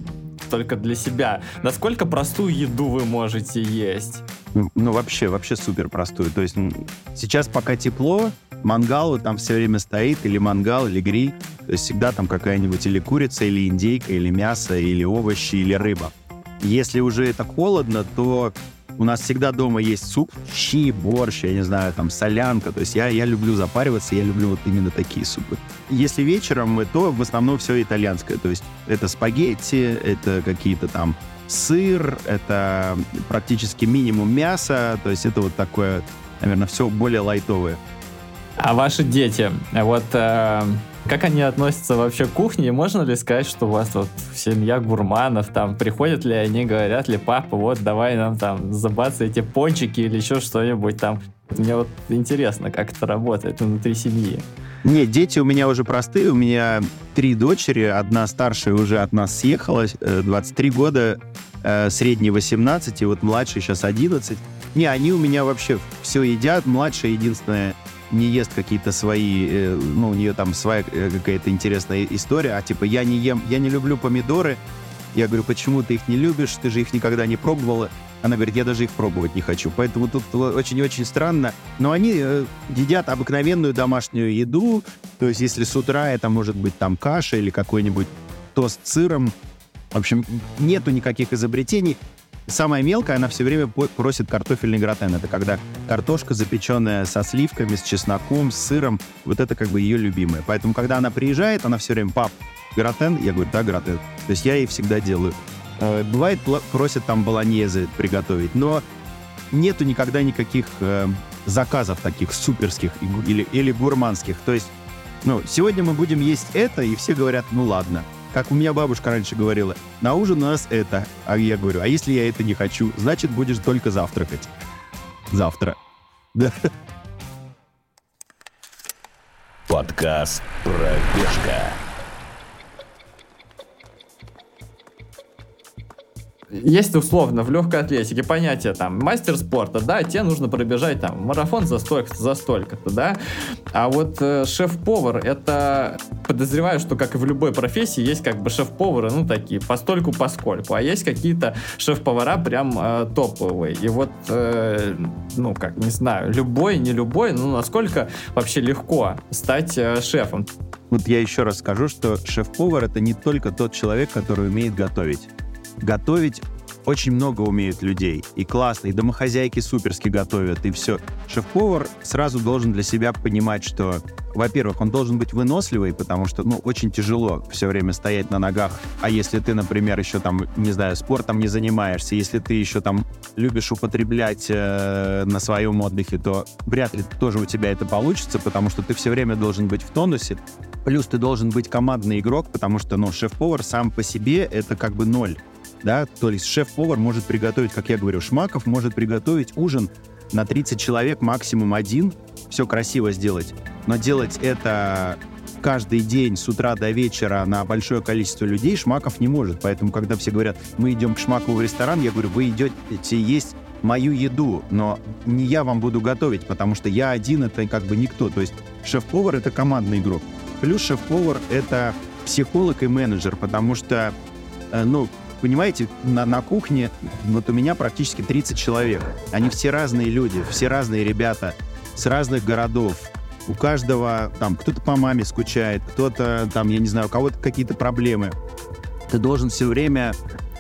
только для себя. Насколько простую еду вы можете есть? Ну, вообще, вообще супер простую. То есть сейчас пока тепло, мангал там все время стоит, или мангал, или гриль. То есть всегда там какая-нибудь или курица, или индейка, или мясо, или овощи, или рыба. Если уже это холодно, то у нас всегда дома есть суп, щи, борщ, я не знаю, там солянка. То есть я, я люблю запариваться, я люблю вот именно такие супы. Если вечером, то в основном все итальянское. То есть это спагетти, это какие-то там сыр, это практически минимум мяса. То есть это вот такое, наверное, все более лайтовое. А ваши дети, вот э, как они относятся вообще к кухне? Можно ли сказать, что у вас вот семья гурманов, там, приходят ли они, говорят ли, папа, вот, давай нам там забаться эти пончики или еще что-нибудь там. Мне вот интересно, как это работает внутри семьи. Нет, дети у меня уже простые. У меня три дочери. Одна старшая уже от нас съехала, 23 э, года, э, средний 18, и вот младший сейчас 11. Не, они у меня вообще все едят. Младшая единственная не ест какие-то свои, э, ну, у нее там своя э, какая-то интересная история, а типа я не ем, я не люблю помидоры. Я говорю, почему ты их не любишь, ты же их никогда не пробовала. Она говорит, я даже их пробовать не хочу. Поэтому тут очень-очень странно. Но они э, едят обыкновенную домашнюю еду. То есть если с утра это может быть там каша или какой-нибудь тост с сыром. В общем, нету никаких изобретений. Самая мелкая, она все время просит картофельный гратен. Это когда картошка запеченная со сливками, с чесноком, с сыром. Вот это как бы ее любимое. Поэтому, когда она приезжает, она все время, пап, гратен? Я говорю, да, гратен. То есть я ей всегда делаю. Э, бывает, просят там баланьезы приготовить, но нету никогда никаких э, заказов таких суперских или, или гурманских. То есть, ну, сегодня мы будем есть это, и все говорят, ну ладно. Как у меня бабушка раньше говорила, на ужин у нас это. А я говорю, а если я это не хочу, значит, будешь только завтракать. Завтра. Да. Подкаст «Пробежка». Есть условно в легкой атлетике понятие там мастер спорта, да, тебе нужно пробежать там марафон за столько-то, за столько-то, да. А вот э, шеф-повар, это подозреваю, что как и в любой профессии есть как бы шеф-повары, ну такие, постольку поскольку, а есть какие-то шеф-повара прям э, топовые. И вот, э, ну как, не знаю, любой, не любой, ну насколько вообще легко стать э, шефом. Вот я еще раз скажу, что шеф-повар это не только тот человек, который умеет готовить готовить очень много умеют людей. И классно, и домохозяйки суперски готовят, и все. Шеф-повар сразу должен для себя понимать, что, во-первых, он должен быть выносливый, потому что, ну, очень тяжело все время стоять на ногах. А если ты, например, еще там, не знаю, спортом не занимаешься, если ты еще там любишь употреблять э, на своем отдыхе, то вряд ли тоже у тебя это получится, потому что ты все время должен быть в тонусе. Плюс ты должен быть командный игрок, потому что, ну, шеф-повар сам по себе это как бы ноль да, то есть шеф-повар может приготовить, как я говорю, Шмаков может приготовить ужин на 30 человек, максимум один, все красиво сделать. Но делать это каждый день с утра до вечера на большое количество людей Шмаков не может. Поэтому, когда все говорят, мы идем к Шмакову в ресторан, я говорю, вы идете есть мою еду, но не я вам буду готовить, потому что я один — это как бы никто. То есть шеф-повар — это командный игрок. Плюс шеф-повар — это психолог и менеджер, потому что, э, ну, понимаете, на, на кухне вот у меня практически 30 человек. Они все разные люди, все разные ребята с разных городов. У каждого там кто-то по маме скучает, кто-то там, я не знаю, у кого-то какие-то проблемы. Ты должен все время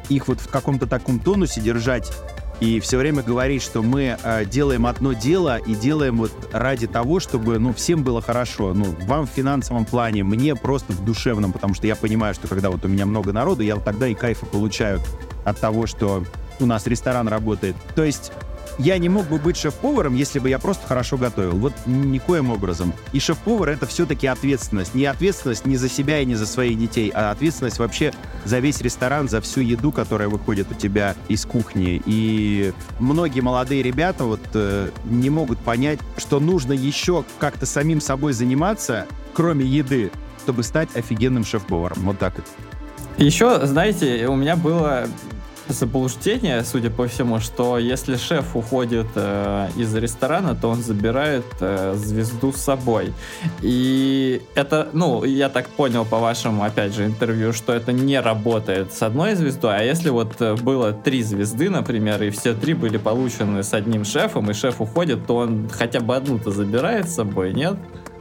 их вот в каком-то таком тонусе держать и все время говорить, что мы э, делаем одно дело и делаем вот ради того, чтобы, ну, всем было хорошо. Ну, вам в финансовом плане, мне просто в душевном, потому что я понимаю, что когда вот у меня много народу, я вот тогда и кайфа получаю от того, что у нас ресторан работает. То есть я не мог бы быть шеф-поваром, если бы я просто хорошо готовил. Вот никоим образом. И шеф-повар — это все-таки ответственность. Не ответственность не за себя и не за своих детей, а ответственность вообще за весь ресторан, за всю еду, которая выходит у тебя из кухни. И многие молодые ребята вот э, не могут понять, что нужно еще как-то самим собой заниматься, кроме еды, чтобы стать офигенным шеф-поваром. Вот так вот. Еще, знаете, у меня было заблуждение, судя по всему, что если шеф уходит э, из ресторана, то он забирает э, звезду с собой. И это, ну, я так понял по вашему, опять же, интервью, что это не работает с одной звездой, а если вот э, было три звезды, например, и все три были получены с одним шефом, и шеф уходит, то он хотя бы одну-то забирает с собой, нет?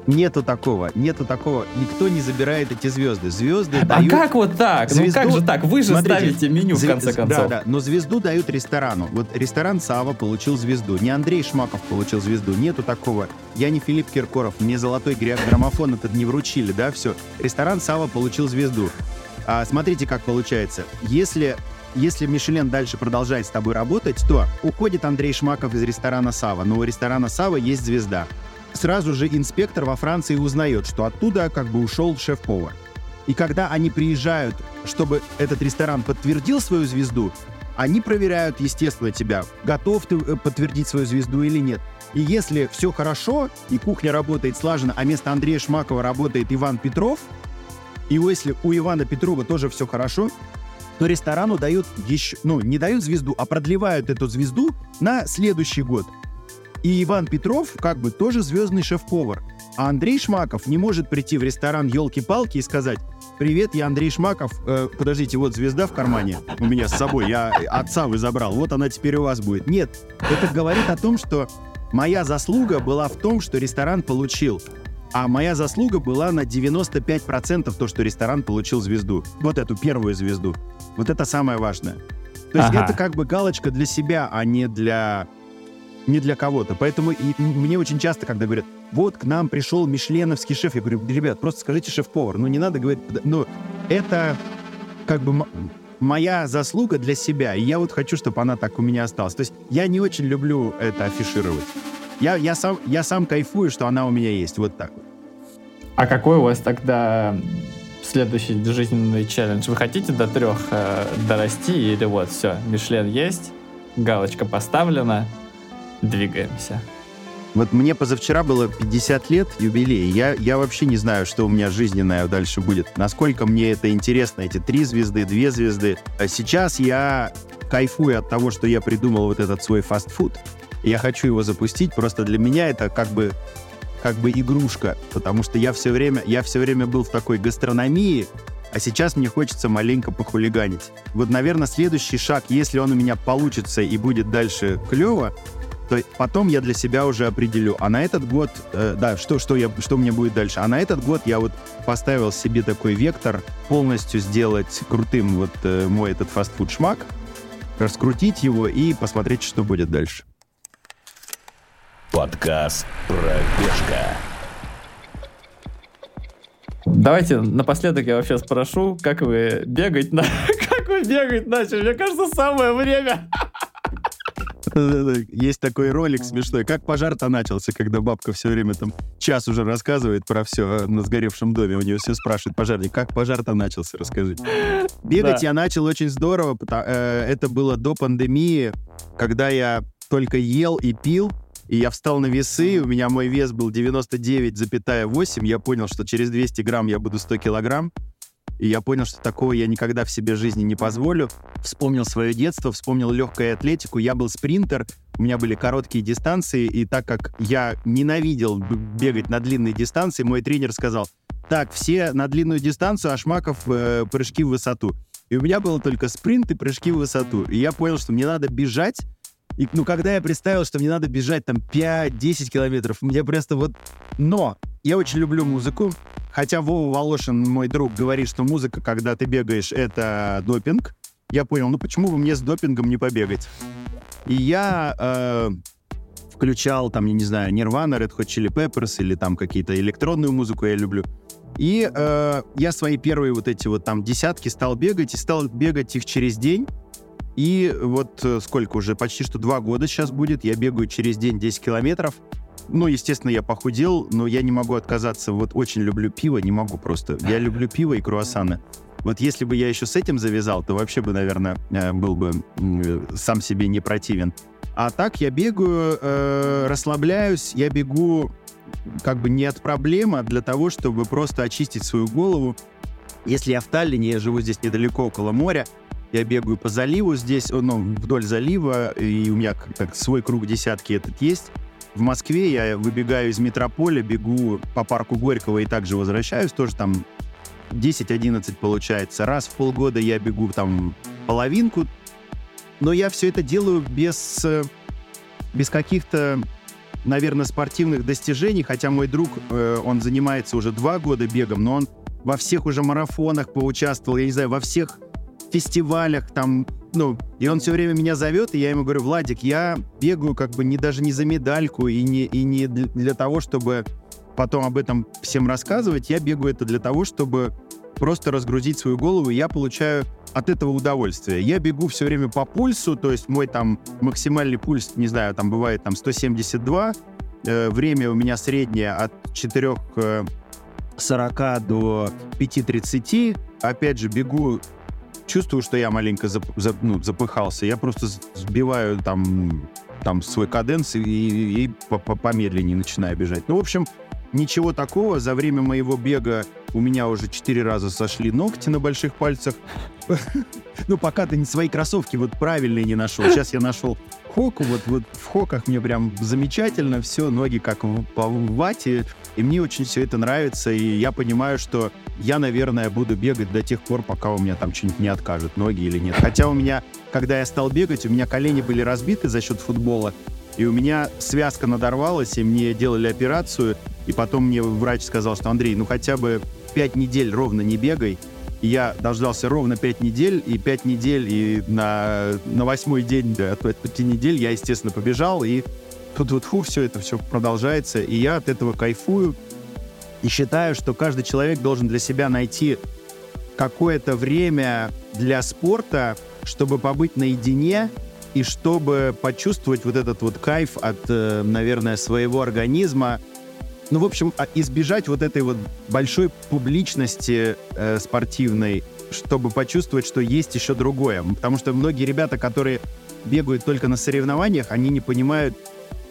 Нету такого, нету такого. Никто не забирает эти звезды. Звезды а дают... А как вот так? Звезду... Ну как же так? Вы же Смотрите, ставите меню, зв... в конце концов. Да, да, но звезду дают ресторану. Вот ресторан Сава получил звезду. Не Андрей Шмаков получил звезду. Нету такого. Я не Филипп Киркоров. Мне золотой граммофон этот не вручили, да, все. Ресторан Сава получил звезду. А, смотрите, как получается. Если если Мишелен дальше продолжает с тобой работать, то уходит Андрей Шмаков из ресторана Сава, но у ресторана Сава есть звезда сразу же инспектор во Франции узнает, что оттуда как бы ушел шеф-повар. И когда они приезжают, чтобы этот ресторан подтвердил свою звезду, они проверяют, естественно, тебя, готов ты э, подтвердить свою звезду или нет. И если все хорошо, и кухня работает слаженно, а вместо Андрея Шмакова работает Иван Петров, и если у Ивана Петрова тоже все хорошо, то ресторану дают еще, ну, не дают звезду, а продлевают эту звезду на следующий год. И Иван Петров как бы тоже звездный шеф-повар. А Андрей Шмаков не может прийти в ресторан «Елки-палки» и сказать «Привет, я Андрей Шмаков. Э, подождите, вот звезда в кармане у меня с собой. Я отца вы забрал. Вот она теперь у вас будет». Нет, это говорит о том, что моя заслуга была в том, что ресторан получил. А моя заслуга была на 95% то, что ресторан получил звезду. Вот эту первую звезду. Вот это самое важное. То есть Ага. это как бы галочка для себя, а не для не для кого-то. Поэтому и мне очень часто, когда говорят, вот к нам пришел мишленовский шеф, я говорю, ребят, просто скажите шеф-повар. Ну, не надо говорить, ну, это как бы моя заслуга для себя, и я вот хочу, чтобы она так у меня осталась. То есть я не очень люблю это афишировать. Я, я, сам, я сам кайфую, что она у меня есть, вот так. вот. А какой у вас тогда следующий жизненный челлендж? Вы хотите до трех э, дорасти или вот все, Мишлен есть, галочка поставлена, двигаемся? Вот мне позавчера было 50 лет юбилей. Я, я вообще не знаю, что у меня жизненное дальше будет. Насколько мне это интересно, эти три звезды, две звезды. А сейчас я кайфую от того, что я придумал вот этот свой фастфуд. Я хочу его запустить. Просто для меня это как бы как бы игрушка, потому что я все время, я все время был в такой гастрономии, а сейчас мне хочется маленько похулиганить. Вот, наверное, следующий шаг, если он у меня получится и будет дальше клево, то потом я для себя уже определю. А на этот год, э, да, что, что, я, что мне будет дальше? А на этот год я вот поставил себе такой вектор полностью сделать крутым вот э, мой этот фастфуд-шмак, раскрутить его и посмотреть, что будет дальше. Подкаст «Пробежка». Давайте напоследок я вообще спрошу, как вы бегать на... Как вы бегать начали? Мне кажется, самое время. Есть такой ролик смешной. Как пожар-то начался, когда бабка все время там час уже рассказывает про все на сгоревшем доме. У нее все спрашивает, пожарник, как пожар-то начался, расскажи. Бегать я начал очень здорово. э, Это было до пандемии, когда я только ел и пил, и я встал на весы, у меня мой вес был 99,8, я понял, что через 200 грамм я буду 100 килограмм, и я понял, что такого я никогда в себе жизни не позволю. Вспомнил свое детство, вспомнил легкую атлетику. Я был спринтер, у меня были короткие дистанции, и так как я ненавидел бегать на длинные дистанции, мой тренер сказал, так, все на длинную дистанцию, а Шмаков э, прыжки в высоту. И у меня было только спринт и прыжки в высоту. И я понял, что мне надо бежать. И, ну, когда я представил, что мне надо бежать там 5-10 километров, мне просто вот... Но я очень люблю музыку. Хотя Вова Волошин, мой друг, говорит, что музыка, когда ты бегаешь, это допинг. Я понял, ну почему бы мне с допингом не побегать? И я э, включал там, я не знаю, Nirvana, Red Hot Chili Peppers или там какие-то электронную музыку я люблю. И э, я свои первые вот эти вот там десятки стал бегать, и стал бегать их через день. И вот э, сколько уже, почти что два года сейчас будет, я бегаю через день 10 километров. Ну, естественно, я похудел, но я не могу отказаться. Вот очень люблю пиво, не могу просто. Я люблю пиво и круассаны. Вот если бы я еще с этим завязал, то вообще бы, наверное, э, был бы э, сам себе не противен. А так я бегаю, э, расслабляюсь, я бегу как бы не от проблемы, а для того, чтобы просто очистить свою голову. Если я в Таллине, я живу здесь недалеко, около моря, я бегаю по заливу здесь, ну, вдоль залива, и у меня как свой круг десятки этот есть. В Москве я выбегаю из метрополя, бегу по парку Горького и также возвращаюсь, тоже там 10-11 получается. Раз в полгода я бегу там половинку, но я все это делаю без, э, без каких-то, наверное, спортивных достижений, хотя мой друг, э, он занимается уже два года бегом, но он во всех уже марафонах поучаствовал, я не знаю, во всех фестивалях там, ну, и он все время меня зовет, и я ему говорю, Владик, я бегаю как бы не даже не за медальку и не, и не для, того, чтобы потом об этом всем рассказывать, я бегаю это для того, чтобы просто разгрузить свою голову, и я получаю от этого удовольствие. Я бегу все время по пульсу, то есть мой там максимальный пульс, не знаю, там бывает там 172, э, время у меня среднее от 4 э, 40 до 5.30. Опять же, бегу, чувствую, что я маленько зап- зап- ну, запыхался. Я просто сбиваю там, там свой каденс и, и по- помедленнее начинаю бежать. Ну, в общем, ничего такого. За время моего бега у меня уже четыре раза сошли ногти на больших пальцах. Ну, пока ты свои кроссовки вот правильные не нашел. Сейчас я нашел хоку, вот, вот в хоках мне прям замечательно, все, ноги как в, вате, и мне очень все это нравится, и я понимаю, что я, наверное, буду бегать до тех пор, пока у меня там что-нибудь не откажут, ноги или нет. Хотя у меня, когда я стал бегать, у меня колени были разбиты за счет футбола, и у меня связка надорвалась, и мне делали операцию, и потом мне врач сказал, что Андрей, ну хотя бы пять недель ровно не бегай, я дождался ровно 5 недель, и 5 недель, и на, на восьмой день да, от 5 недель я, естественно, побежал, и тут вот фу, все это все продолжается, и я от этого кайфую, и считаю, что каждый человек должен для себя найти какое-то время для спорта, чтобы побыть наедине и чтобы почувствовать вот этот вот кайф от, э, наверное, своего организма. Ну, в общем, а, избежать вот этой вот большой публичности э, спортивной, чтобы почувствовать, что есть еще другое. Потому что многие ребята, которые бегают только на соревнованиях, они не понимают,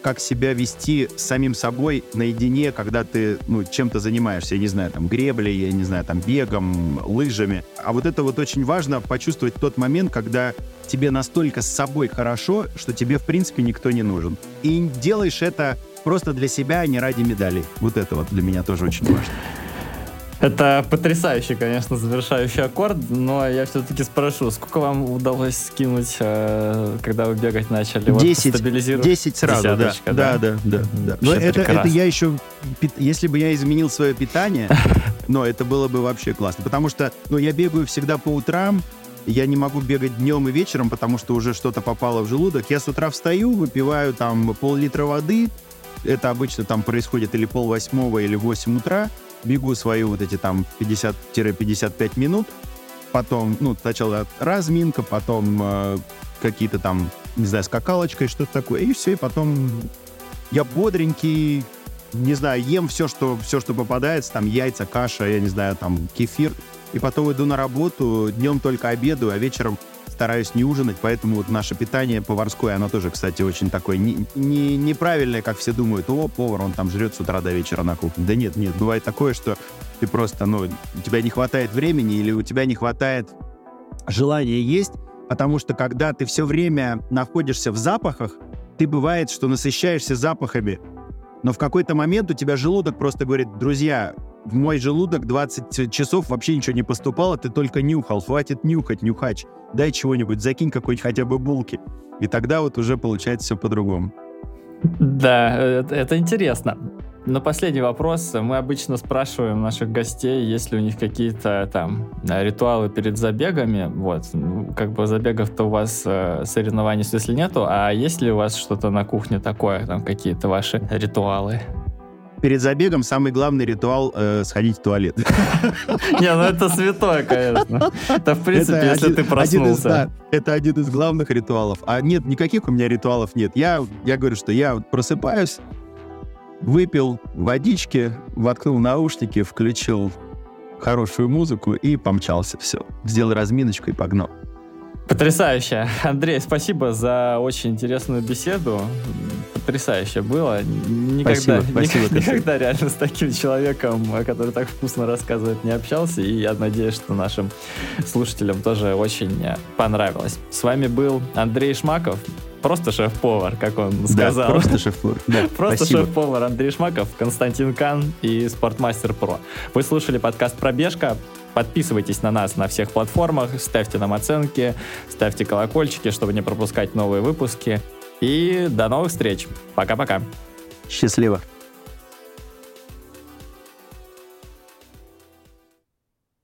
как себя вести с самим собой наедине, когда ты ну, чем-то занимаешься, я не знаю, там, греблей, я не знаю, там, бегом, лыжами. А вот это вот очень важно почувствовать тот момент, когда тебе настолько с собой хорошо, что тебе, в принципе, никто не нужен. И делаешь это просто для себя, а не ради медалей. Вот это вот для меня тоже очень важно. Это потрясающий, конечно, завершающий аккорд, но я все-таки спрошу, сколько вам удалось скинуть, э, когда вы бегать начали? 10, вот 10 сразу, Десяточка, да. Да, да, да. да. Но это, это я еще, если бы я изменил свое питание, но это было бы вообще классно, потому что ну, я бегаю всегда по утрам, я не могу бегать днем и вечером, потому что уже что-то попало в желудок. Я с утра встаю, выпиваю там пол-литра воды, это обычно там происходит или пол восьмого, или 8 утра, бегу свои вот эти там 50-55 минут, потом, ну, сначала разминка, потом э, какие-то там, не знаю, скакалочка и что-то такое, и все, и потом я бодренький, не знаю, ем все, что, все, что попадается, там яйца, каша, я не знаю, там кефир, и потом иду на работу, днем только обедаю, а вечером стараюсь не ужинать, поэтому вот наше питание поварское, оно тоже, кстати, очень такое не, не, неправильное, как все думают, о, повар, он там жрет с утра до вечера на кухне. Да нет, нет, бывает такое, что ты просто, ну, у тебя не хватает времени или у тебя не хватает желания есть, потому что когда ты все время находишься в запахах, ты бывает, что насыщаешься запахами, но в какой-то момент у тебя желудок просто говорит, друзья, в мой желудок 20 часов вообще ничего не поступало, ты только нюхал, хватит нюхать, нюхач, дай чего-нибудь, закинь какой-нибудь хотя бы булки. И тогда вот уже получается все по-другому. Да, это, интересно. На последний вопрос. Мы обычно спрашиваем наших гостей, есть ли у них какие-то там ритуалы перед забегами. Вот, как бы забегов-то у вас э, соревнований, смысле, нету, а есть ли у вас что-то на кухне такое, там какие-то ваши ритуалы? Перед забегом самый главный ритуал э, сходить в туалет. Не, ну это святое, конечно. Это, в принципе, если ты проснулся. Это один из главных ритуалов. А нет, никаких у меня ритуалов нет. Я, говорю, что я просыпаюсь, выпил водички, воткнул наушники, включил хорошую музыку и помчался. Все. Сделал разминочку и погнал. Потрясающе. Андрей, спасибо за очень интересную беседу. Потрясающе было. Никогда, спасибо, спасибо, никогда реально с таким человеком, который так вкусно рассказывает, не общался. И я надеюсь, что нашим слушателям тоже очень понравилось. С вами был Андрей Шмаков, просто шеф-повар, как он сказал. Да, просто шеф-повар. Да, просто шеф-повар Андрей Шмаков, Константин Кан и Спортмастер Про. Вы слушали подкаст «Пробежка». Подписывайтесь на нас на всех платформах, ставьте нам оценки, ставьте колокольчики, чтобы не пропускать новые выпуски. И до новых встреч. Пока-пока. Счастливо.